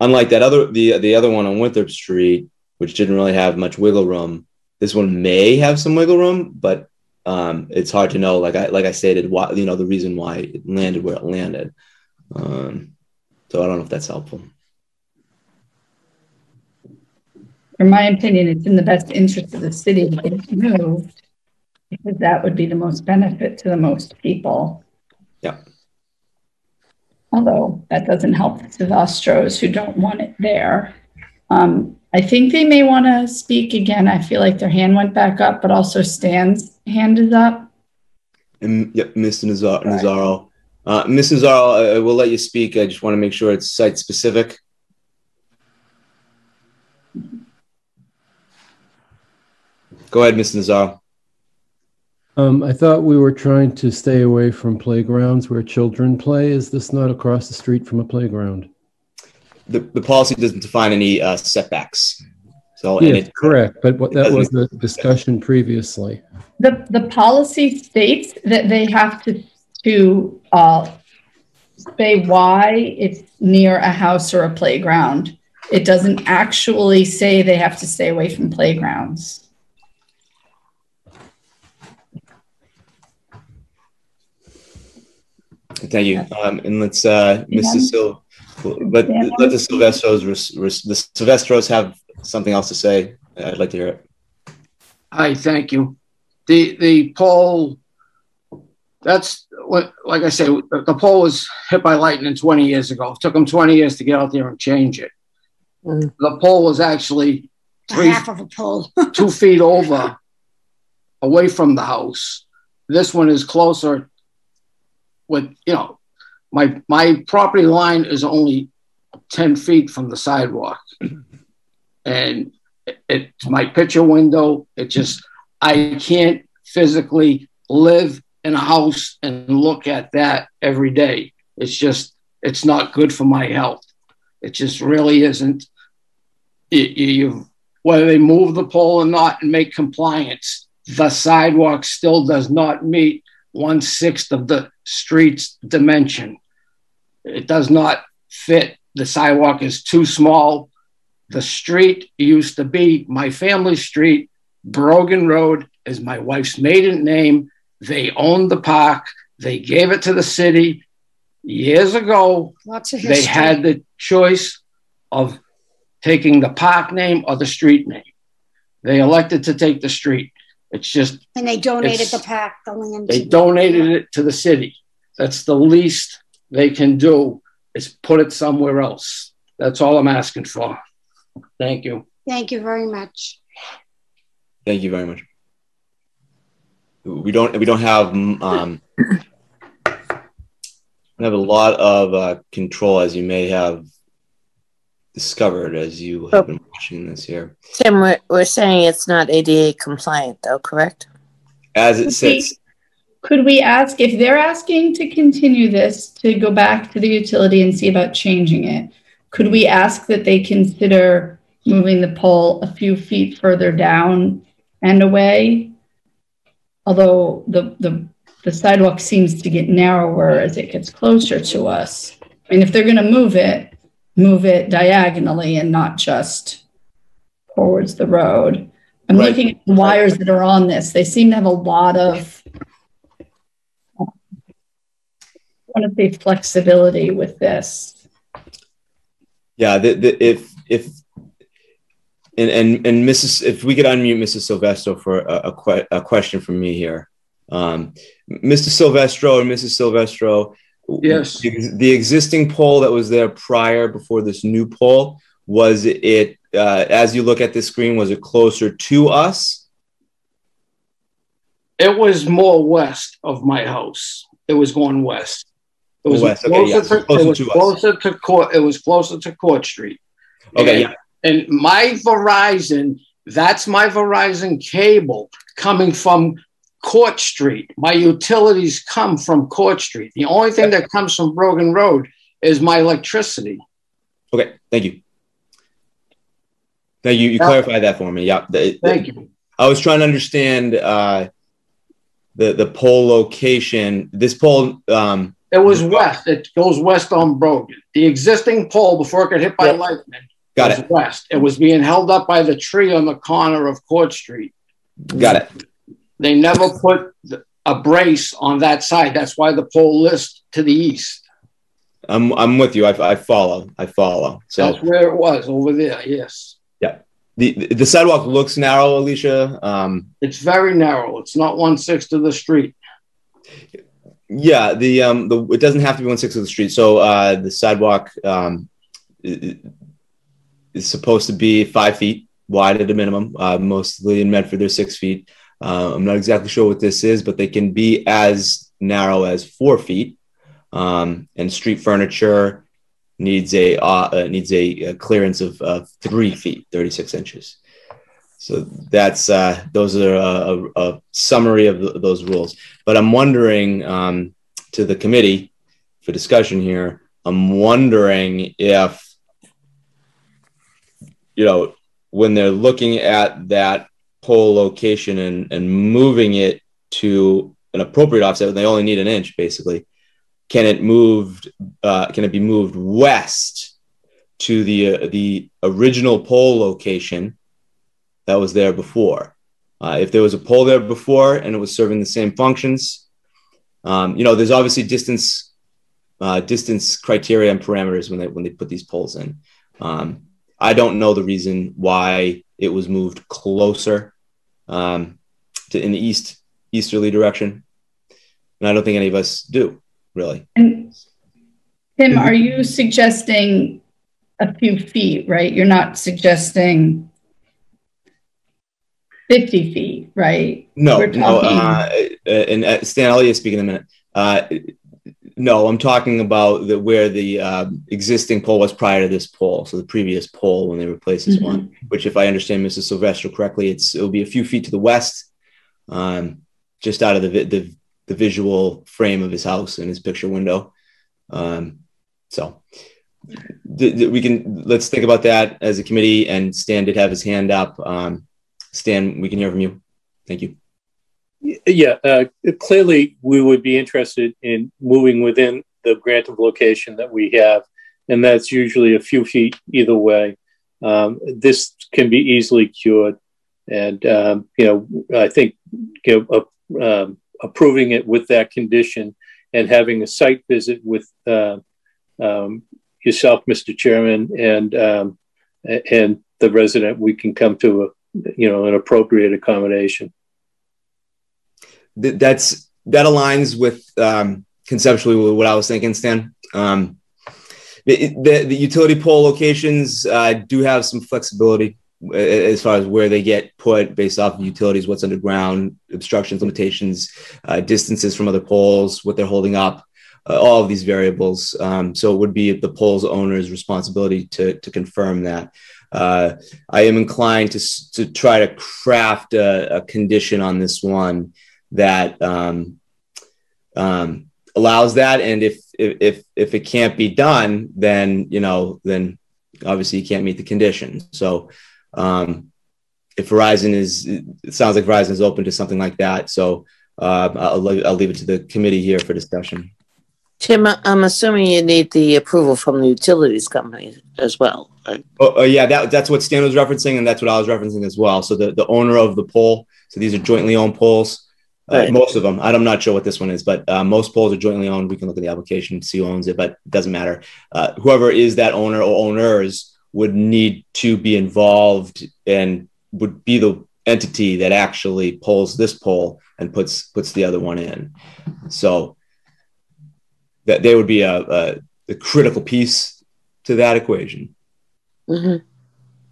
unlike that other the the other one on Winthrop Street, which didn't really have much wiggle room, this one may have some wiggle room, but um, it's hard to know. Like I like I stated, why you know the reason why it landed where it landed. Um, so I don't know if that's helpful. In my opinion, it's in the best interest of the city to get it moved because that would be the most benefit to the most people. Yeah. although that doesn't help the Silvestros who don't want it there. Um, I think they may want to speak again. I feel like their hand went back up, but also Stan's hand is up. And yep, Mr. Nazar- Nazaro. Uh, Ms. Nazaro, I will let you speak. I just want to make sure it's site specific. Go ahead, Mr. Nazaro. Um, I thought we were trying to stay away from playgrounds where children play. Is this not across the street from a playground? The, the policy doesn't define any uh, setbacks. So, and Yes, it, correct, but what, that was the discussion previously. The, the policy states that they have to, to, uh, say why it's near a house or a playground. It doesn't actually say they have to stay away from playgrounds. Thank you. Um, and let's, uh, Mrs. Sil, let, let the Silvestros, res, res, the Silvestros have something else to say. I'd like to hear it. Hi, thank you. The, the pole, that's what, like I say, the the pole was hit by lightning 20 years ago. It took them 20 years to get out there and change it. The pole was actually three, half of a pole. two feet <laughs> over away from the house. This one is closer with, you know, my, my property line is only 10 feet from the sidewalk. And it- it's my picture window. It just, I can't physically live in a house and look at that every day. It's just, it's not good for my health. It just really isn't. You, you, whether they move the pole or not and make compliance, the sidewalk still does not meet one sixth of the street's dimension. It does not fit. The sidewalk is too small. The street used to be my family street. Brogan Road is my wife's maiden name. They owned the park. They gave it to the city years ago. Lots of They had the choice of taking the park name or the street name. They elected to take the street. It's just And they donated the pack, the land. they donated it to the city. That's the least they can do is put it somewhere else. That's all I'm asking for. Thank you. Thank you very much. Thank you very much. We don't we don't have um, we have a lot of uh, control as you may have discovered as you have oh. been watching this here. Tim, we're, we're saying it's not ADA compliant though, correct? As it sits, Could we ask, if they're asking to continue this, to go back to the utility and see about changing it? Could we ask that they consider moving the pole a few feet further down and away? Although the, the, the sidewalk seems to get narrower as it gets closer to us. I mean, if they're gonna move it, move it diagonally and not just towards the road. I'm Right. looking at the wires that are on this. They seem to have a lot of, want to say flexibility with this. yeah. The, the, if if and and and Mrs. If we could unmute Mrs. Silvestro for a, a, que- a question from me here, um, Mr. Silvestro and Mrs. Silvestro. Yes. The, existing pole that was there prior before this new pole was it uh, as you look at the screen was it closer to us? It was more west of my house. It was going west. It was West, okay, closer, yes, to, closer it was to us. closer to court. It was closer to Court Street. Okay, and, and my Verizon, that's my Verizon cable coming from Court Street. My utilities come from Court Street. The only thing that comes from Brogan Road is my electricity. Okay, thank you. Thank you. You clarified that for me. Yeah. the- Thank you. I was trying to understand uh, the the pole location. This pole. Um, It was west. It goes west on Brogan. The existing pole before it got hit by lightning Got was it. west. It was being held up by the tree on the corner of Court Street. got it. They never put a brace on that side. That's why the pole list to the east. I'm I'm with you. I, I follow. I follow. So That's where it was over there. Yes. yeah. The the sidewalk looks narrow, Alicia. Um, It's very narrow. It's not one sixth of the street. Yeah, the um the it doesn't have to be one sixth of the street. So uh, the sidewalk um is supposed to be five feet wide at a minimum. Uh, mostly in Medford, they're six feet. Uh, I'm not exactly sure what this is, but they can be as narrow as four feet. Um, and street furniture needs a uh, uh, needs a, a clearance of uh, three feet, 36 inches. So that's uh, those are a, a, a summary of th- those rules. But I'm wondering um, to the committee for discussion here. I'm wondering if you know when they're looking at that pole location and and moving it to an appropriate offset, when they only need an inch basically. Can it moved? Uh, can it be moved west to the uh, the original pole location that was there before? Uh, if there was a pole there before and it was serving the same functions, um, you know, there's obviously distance uh, distance criteria and parameters when they when they put these poles in. Um, I don't know the reason why it was moved closer um, to in the east easterly direction, and I don't think any of us do really. And Tim, are you suggesting a few feet, right? You're not suggesting 50 feet, right? No, no. Uh, and uh, Stan Elliott is speaking in a minute. Uh, no, I'm talking about the where the um, existing pole was prior to this pole, so the previous pole when they replaced this Mhm. one. Which, if I understand Mrs. Silvestro correctly, it's it'll be a few feet to the west, um, just out of the, the the visual frame of his house and his picture window. Um, so th- th- we can let's think about that as a committee. And Stan did have his hand up. Um, Stan, we can hear from you. Thank you. Yeah, uh, clearly we would be interested in moving within the grant of location that we have, and that's usually a few feet either way. Um, this can be easily cured, and um, you know I think you know, uh, um, approving it with that condition and having a site visit with uh, um, yourself, Mr. Chairman, and um, and the resident, we can come to a you know an appropriate accommodation. Th- that's that aligns with um, conceptually with what I was thinking, Stan. Um, the, the, the utility pole locations uh, do have some flexibility uh, as far as where they get put based off of utilities, what's underground, obstructions, limitations, uh, distances from other poles, what they're holding up, uh, all of these variables. Um, so it would be the pole's owner's responsibility to, to confirm that. Uh, I am inclined to, to try to craft a, a condition on this one that um, um, allows that. And if, if if if it can't be done, then you know, then obviously you can't meet the condition. So um, if Verizon is, it sounds like Verizon is open to something like that. So uh, I'll, leave- I'll leave it to the committee here for discussion. Tim, I'm assuming you need the approval from the utilities company as well. right? Oh, oh, yeah, that, that's what Stan was referencing, and that's what I was referencing as well. So the, the owner of the pole, so these are jointly owned poles. Uh, Most of them. I'm not sure what this one is, but uh, most poles are jointly owned. We can look at the application, see who owns it, but it doesn't matter. Uh, whoever is that owner or owners would need to be involved and would be the entity that actually pulls this pole and puts puts the other one in. So that they would be a, a, a critical piece to that equation. Mhm.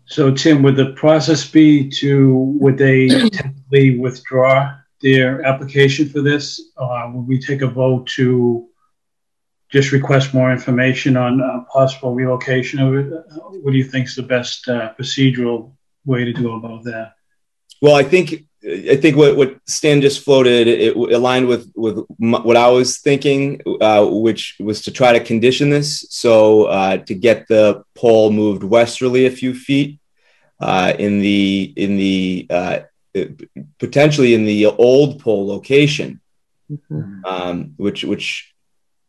So Tim, would the process be to, would they <clears throat> technically withdraw their application for this? Or would we take a vote to just request more information on uh, possible relocation of it? What do you think is the best uh, procedural way to go about that? Well, I think I think what, what Stan just floated it aligned with with what I was thinking, uh, which was to try to condition this. So uh, to get the pole moved westerly a few feet uh, in the in the uh, potentially in the old pole location, um, which which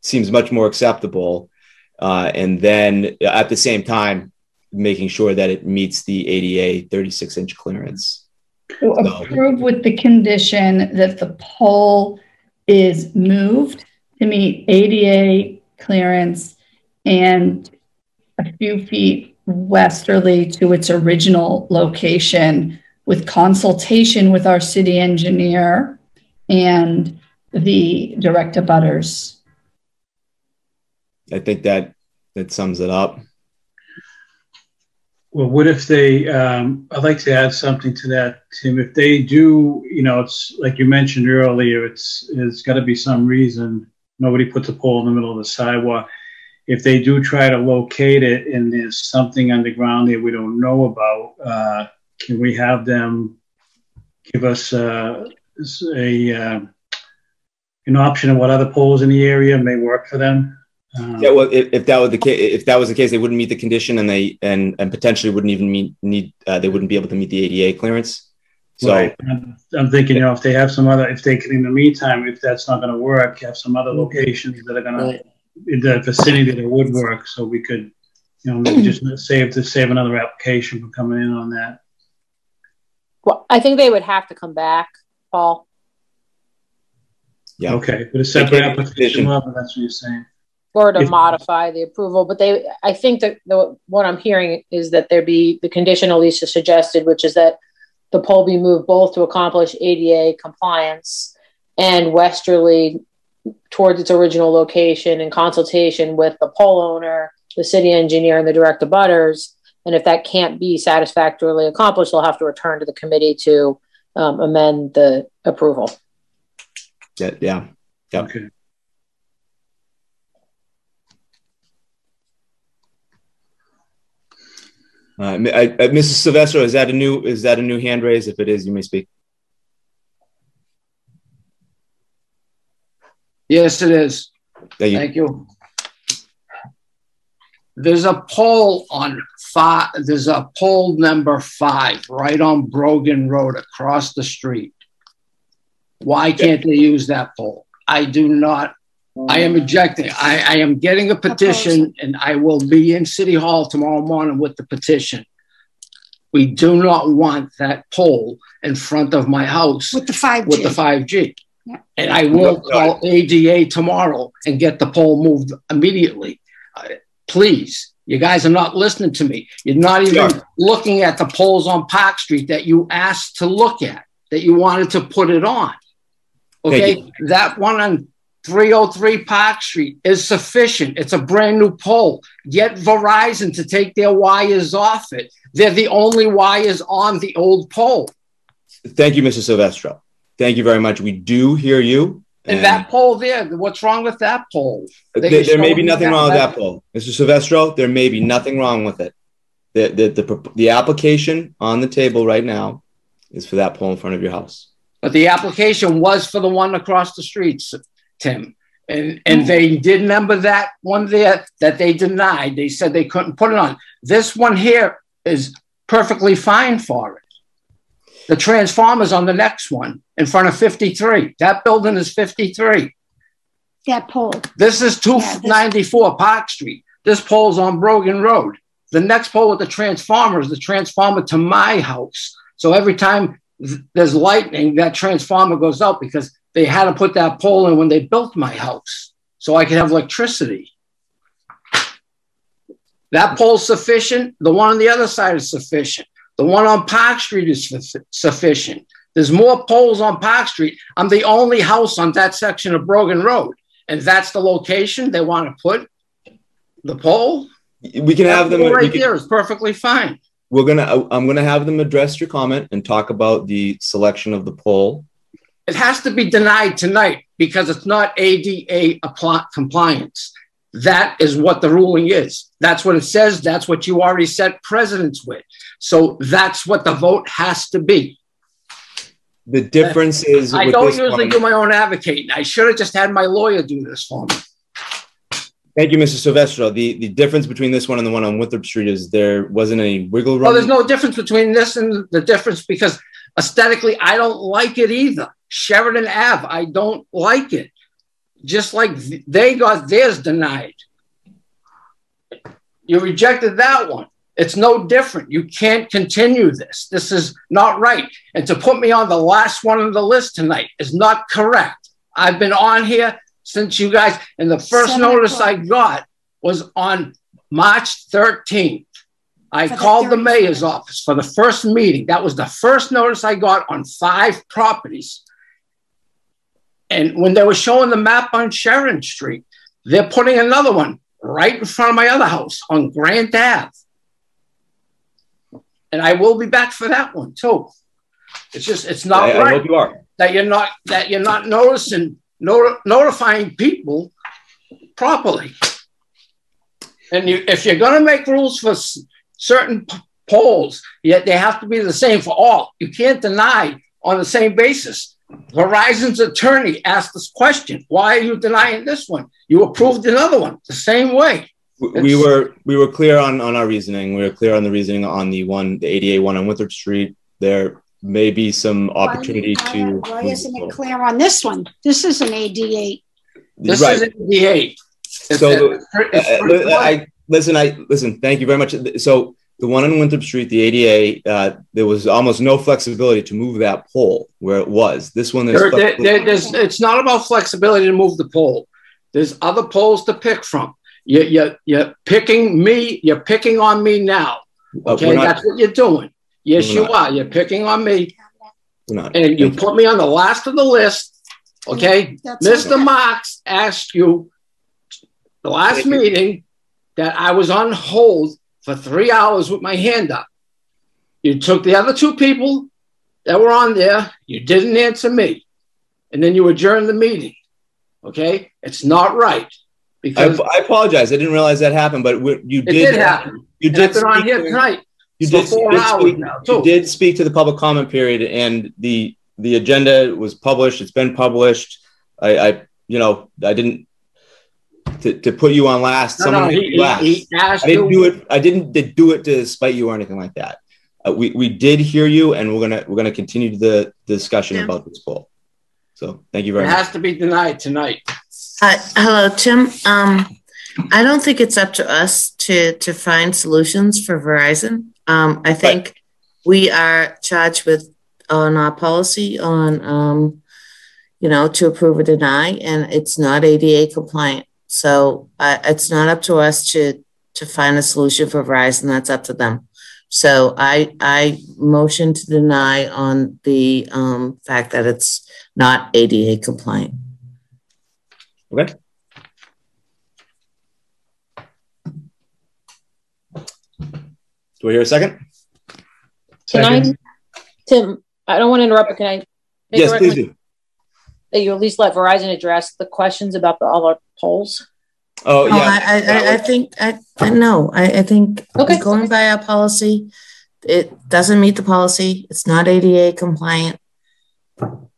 seems much more acceptable, uh, and then at the same time making sure that it meets the ADA 36 inch clearance. So approve with the condition that the pole is moved to meet ADA clearance and a few feet westerly to its original location with consultation with our city engineer and the direct abutters. I think that that sums it up. Well, what if they, um, I'd like to add something to that, Tim. If they do, you know, it's like you mentioned earlier, it's, it's got to be some reason. Nobody puts a pole in the middle of the sidewalk. If they do try to locate it and there's something underground there we don't know about, uh, can we have them give us uh, a uh, an option of what other poles in the area may work for them? Um, Yeah, well, if, if that was the case, if that was the case, they wouldn't meet the condition, and they and and potentially wouldn't even meet need uh, they wouldn't be able to meet the ADA clearance. So Right. I'm, I'm thinking, you know, if they have some other, if they can, in the meantime, if that's not going to work, have some other locations that are going to, in the vicinity that would work, so we could, you know, maybe just <clears throat> save to save another application for coming in on that. Well, I think they would have to come back, Paul. yeah, Okay, but a separate application, level, that's what you're saying. or to If- modify the approval, but they, I think that the, what I'm hearing is that there be the condition Alicia suggested, which is that the pole be moved both to accomplish ADA compliance and westerly towards its original location in consultation with the pole owner, the city engineer, and the direct abutters. And if that can't be satisfactorily accomplished, they'll have to return to the committee to um, amend the approval. yeah, yeah, yeah. Okay. Uh, I, I, Mrs. Silvestro, is that a new is that a new hand raise? If it is, you may speak. Yes, it is. Thank you. Thank you. There's a pole on five, there's a pole number five right on Brogan Road across the street. Why can't they use that pole? I do not, I am mm. objecting. I, I am getting a petition and I will be in City Hall tomorrow morning with the petition. We do not want that pole in front of my house With the 5G. with the 5G. Yeah. And I will call ADA tomorrow and get the pole moved immediately. Please, you guys are not listening to me. You're not even Yeah. looking at the poles on Park Street that you asked to look at, that you wanted to put it on. Okay, that one on 303 Park Street is sufficient. It's a brand new pole. Get Verizon to take their wires off it. They're the only wires on the old pole. Thank you, Mrs. Silvestro. Thank you very much. We do hear you. And that pole there, what's wrong with that pole? They there, there may be nothing wrong with that pole, Mr. Silvestro. There may be nothing wrong with it. The, the the the application on the table right now is for that pole in front of your house. But the application was for the one across the streets, Tim. And, and hmm. they did remember that one there that they denied. They said they couldn't put it on. This one here is perfectly fine for it. The transformers on the next one in front of 53. That building is 53. That pole. This is 294 Park Street. This pole's on Brogan Road. The next pole with the transformer is the transformer to my house. So every time th- there's lightning, that transformer goes out because they had to put that pole in when they built my house so I could have electricity. That pole's sufficient. The one on the other side is sufficient. The one on Park Street is su- sufficient. There's more poles on Park Street. I'm the only house on that section of Brogan Road. And that's the location they want to put the pole. We can have them. right can- there is perfectly fine. We're gonna. Uh, I'm gonna have them address your comment and talk about the selection of the pole. It has to be denied tonight because it's not ADA compliance. That is what the ruling is. That's what it says. That's what you already set precedents with. So that's what the vote has to be. The difference is. I don't usually one- do my own advocating. I should have just had my lawyer do this for me. Thank you, Mr. Silvestro. The the difference between this one and the one on Winthrop Street is there wasn't any wiggle room. Well, there's no difference between this and the difference because aesthetically, I don't like it either. Sheridan Ave, I don't like it. Just like they got theirs denied. You rejected that one. It's no different. You can't continue this. This is not right. And to put me on the last one on the list tonight is not correct. I've been on here since you guys, and the first Seven notice o'clock. I got was on March 13th. I For called the 30th. mayor's office for the first meeting. That was the first notice I got on five properties. And when they were showing the map on Sharon Street, they're putting another one right in front of my other house on Grant Ave. And I will be back for that one too. It's just it's not I, I right hope you are. that you're not that you're not noticing noti- notifying people properly. And you, if you're going to make rules for s- certain poles, yet they have to be the same for all. You can't deny on the same basis. Verizon's attorney asked this question: Why are you denying this one? You approved another one the same way. We- We were we were clear on on our reasoning. We were clear on the reasoning on the one the ADA one on Winthrop Street. There may be some opportunity to. Why isn't it clear on this one? This is an ADA. This Right. is an ADA. So It's- uh, it's- uh, I listen. I listen. Thank you very much. So the one on Winthrop Street, the ADA, uh, there was almost no flexibility to move that pole where it was. This one, there's There- there- there- there's- it's not about flexibility to move the pole. There's other poles to pick from. You, you, you're picking me. You're picking on me now. Uh, Okay, we're not- that's what you're doing. Yes, you not. are. You're picking on me, not. and you put me on the last of the list. Okay, That's Mr. okay. Marks asked you the last Thank you. meeting that I was on hold for three hours with my hand up. You took the other two people that were on there. You didn't answer me, and then you adjourned the meeting. Okay, it's not right I, because I apologize. I didn't realize that happened, but we- you it did. did happen. You And did I've been on here tonight. You for did, four you did hours speak, now, you did speak to the public comment period, and the the agenda was published. It's been published. I, I you know, I didn't to, to put you on last. No, someone no, he, you he, he asked I didn't do it. I didn't did do it to spite you or anything like that. Uh, we we did hear you, and we're gonna we're gonna continue the discussion Yeah. about this pole. So thank you It very much. It has to be denied tonight. Uh, hello, Tim. Um, I don't think it's up to us to, to find solutions for Verizon. Um, I think we are charged with, on our policy on, um, you know, to approve or deny, and it's not ADA compliant. So, uh, it's not up to us to, to find a solution for Verizon. That's up to them. So I, I motion to deny on the, um, fact that it's not ADA compliant. Okay. Do I hear a second? Can I, Tim, I don't want to interrupt, but can I? make a Yes, please do. That you at least let Verizon address the questions about the all our poles? Oh Oh, I, I, I, I think, I, I know, I, I think Okay. going by our policy, it doesn't meet the policy. It's not ADA compliant.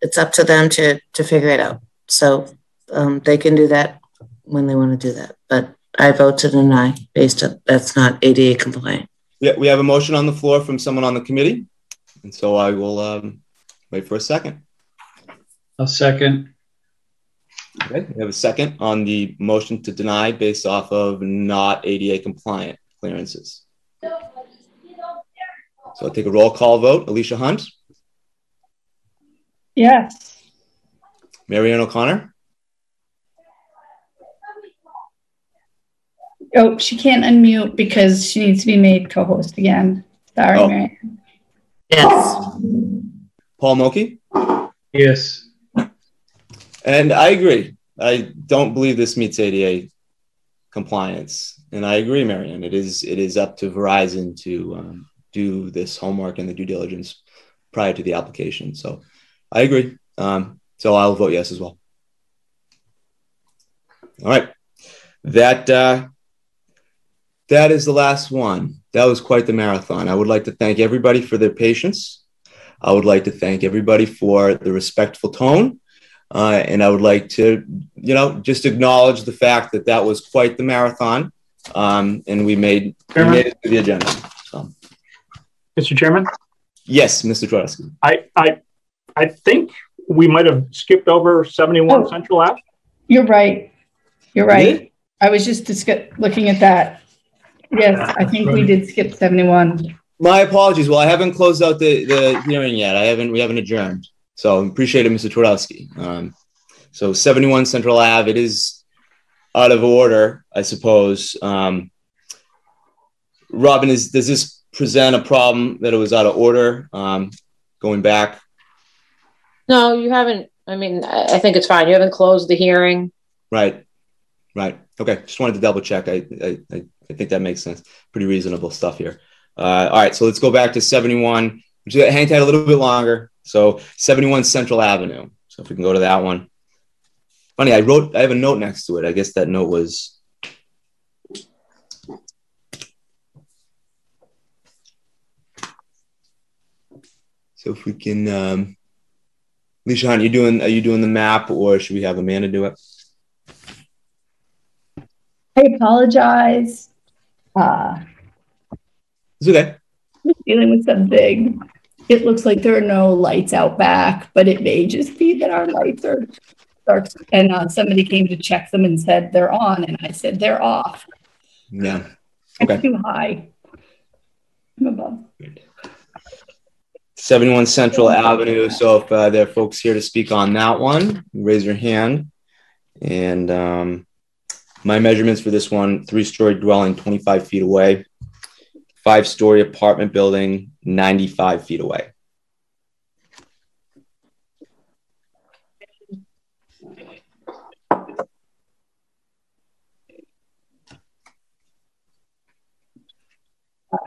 It's up to them to, to figure it out. So, um, they can do that when they want to do that. But I vote to deny based on, that's not ADA compliant. Yeah, we have a motion on the floor from someone on the committee, and so I will um, wait for a second. A second. Okay, we have a second on the motion to deny based off of not ADA compliant clearances. So I'll take a roll call vote. Alicia Hunt, Yes. Marianne O'Connor, Oh, she can't unmute because she needs to be made co-host again. Sorry, Oh. Mary. Yes. Paul Mulkey, Yes. and I agree. I don't believe this meets ADA compliance, and I agree, Marianne. It is it is up to Verizon to um, do this homework and the due diligence prior to the application. So I agree. Um, so I'll vote yes as well. All right, that uh, that is the last one. That was quite the marathon. I would like to thank everybody for their patience. I would like to thank everybody for the respectful tone. Uh, and I would like to, you know, just acknowledge the fact that that was quite the marathon. Um, and we made, we made it to the agenda. So, Mr. Chairman, yes, Mr. Twardowski. I, I, I think we might have skipped over 71 Oh. Central Ave. You're right. You're right. Did? I was just looking at that. Yes, I think we did skip 71. My apologies. Well, I haven't closed out the, the hearing yet. I haven't, we haven't adjourned. So appreciate it, Mr. Twardowski. Um, so 71 Central Ave, it is out of order, I suppose. Um, Robin, is, does this present a problem that it was out of order um, going back? No, you haven't I mean, I, I think it's fine. You haven't closed the hearing. Right. Right. Okay. Just wanted to double check. I, I, I I think that makes sense. Pretty reasonable stuff here. Uh, all right. So let's go back to 71. Just hang tight a little bit longer. So 71 Central Avenue. So if we can go to that one. Funny, I wrote, I have a note next to it. I guess that note was. So if we can, um, Alicia, are you doing, are you doing the map or should we have Amanda do it? I apologize. Uh, it's okay. I'm dealing with something. It looks like there are no lights out back, but it may just be that our lights are dark. And uh, somebody came to check them and said they're on, and I said they're off. Yeah. Okay. I'm too high. I'm above. 71 Central Avenue. So if uh, there are folks here to speak on that one, raise your hand. And um, my measurements for this one three story dwelling 25 feet away, five story apartment building 95 feet away.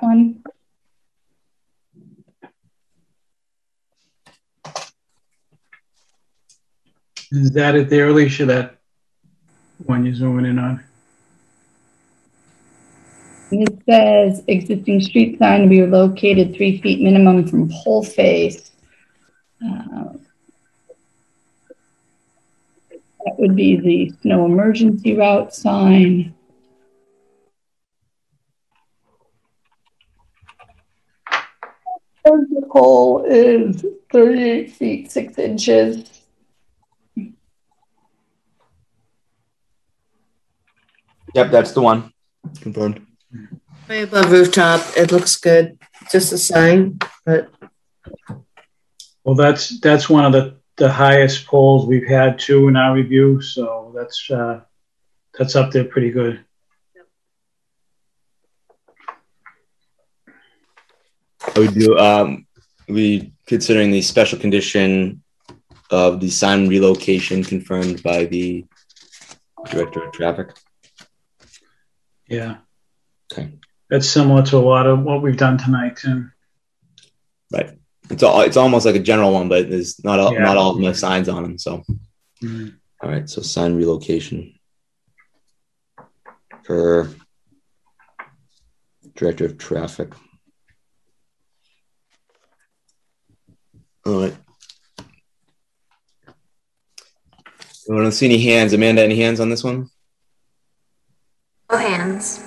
one. Is that it there, Alicia? That one you're zooming in on? It says existing street sign to be located three feet minimum from pole face. Uh, that would be the snow emergency route sign. The pole is 38 feet 6 inches. Yep, that's the one. Confirmed. Way above rooftop. It looks good. Just a sign, but Well, that's, that's one of the, the highest poles we've had too in our review, so that's, uh, that's up there pretty good. I would do um we considering the special condition of the sign relocation confirmed by the director of traffic. Yeah. Okay. That's similar to a lot of what we've done tonight, Tim. Right. It's all it's almost like a general one, but there's not all, Yeah. not all have signs on them. So Mhm. all right, so sign relocation for director of traffic. All right. I don't see any hands. Amanda, any hands on this one? No hands.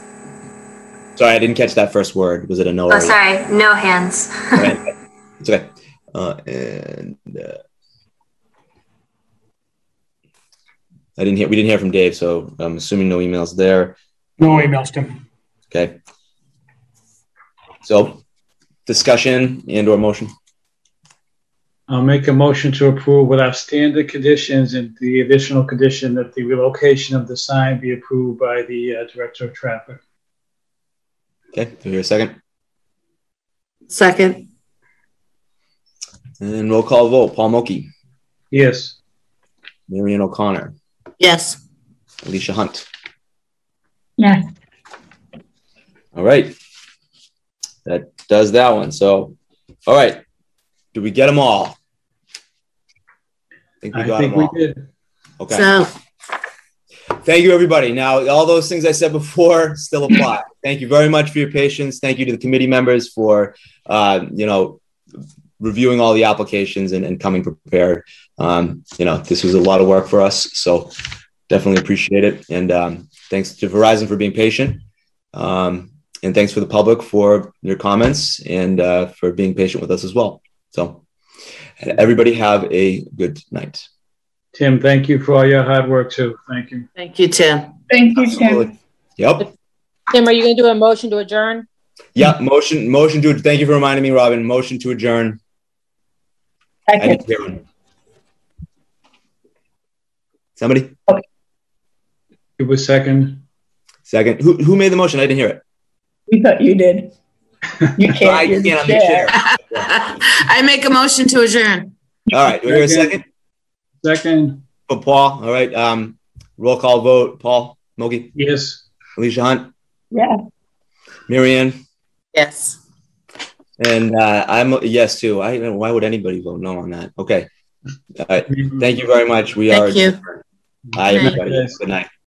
Sorry, I didn't catch that first word. Was it a no? Oh, or- sorry. No hands. Okay. <laughs> It's okay. Uh, and uh, I didn't hear. We didn't hear from Dave, so I'm assuming no emails there. No emails, Tim. Okay. So, discussion and/or motion. I'll make a motion to approve without standard conditions and the additional condition that the relocation of the sign be approved by the uh, Director of Traffic. Okay. Do we hear a second? second, And roll call vote. Paul Mulkey, Yes. Marion O'Connor, yes. Alicia Hunt. Yes. All right. That does that one. So, all right. Do we get them all? I think we I think them we did. Okay. So, Thank you, everybody. Now, all those things I said before <laughs> still apply. Thank you very much for your patience. Thank you to the committee members for, uh, you know, reviewing all the applications and, and coming prepared. Um, you know, this was a lot of work for us, so definitely appreciate it. And um, thanks to Verizon for being patient. Um, and thanks for the public for your comments and uh, for being patient with us as well. So, everybody have a good night. Tim, thank you for all your hard work too. Thank you. thank you, Tim. Thank you, Tim. Yep. Tim, are you going to do a motion to adjourn? Yeah, motion, motion to, thank you for reminding me, Robin. Motion to adjourn. I Second. didn't hear one. Somebody? It was second. Second. Who, who made the motion? I didn't hear it. We thought you did. You <laughs> can't. I can't, I'm the chair. chair. <laughs> I make a motion to adjourn. All right, do we hear a second? Second. For Paul, all right. Um, roll call vote. Paul Mulkey, Yes. Alicia Hunt, Yeah. Marianne, Yes. and uh, I'm a yes too. I why would anybody vote no on that? Okay. All right. Thank you very much. We Thank are. you. Bye, everybody. Good night.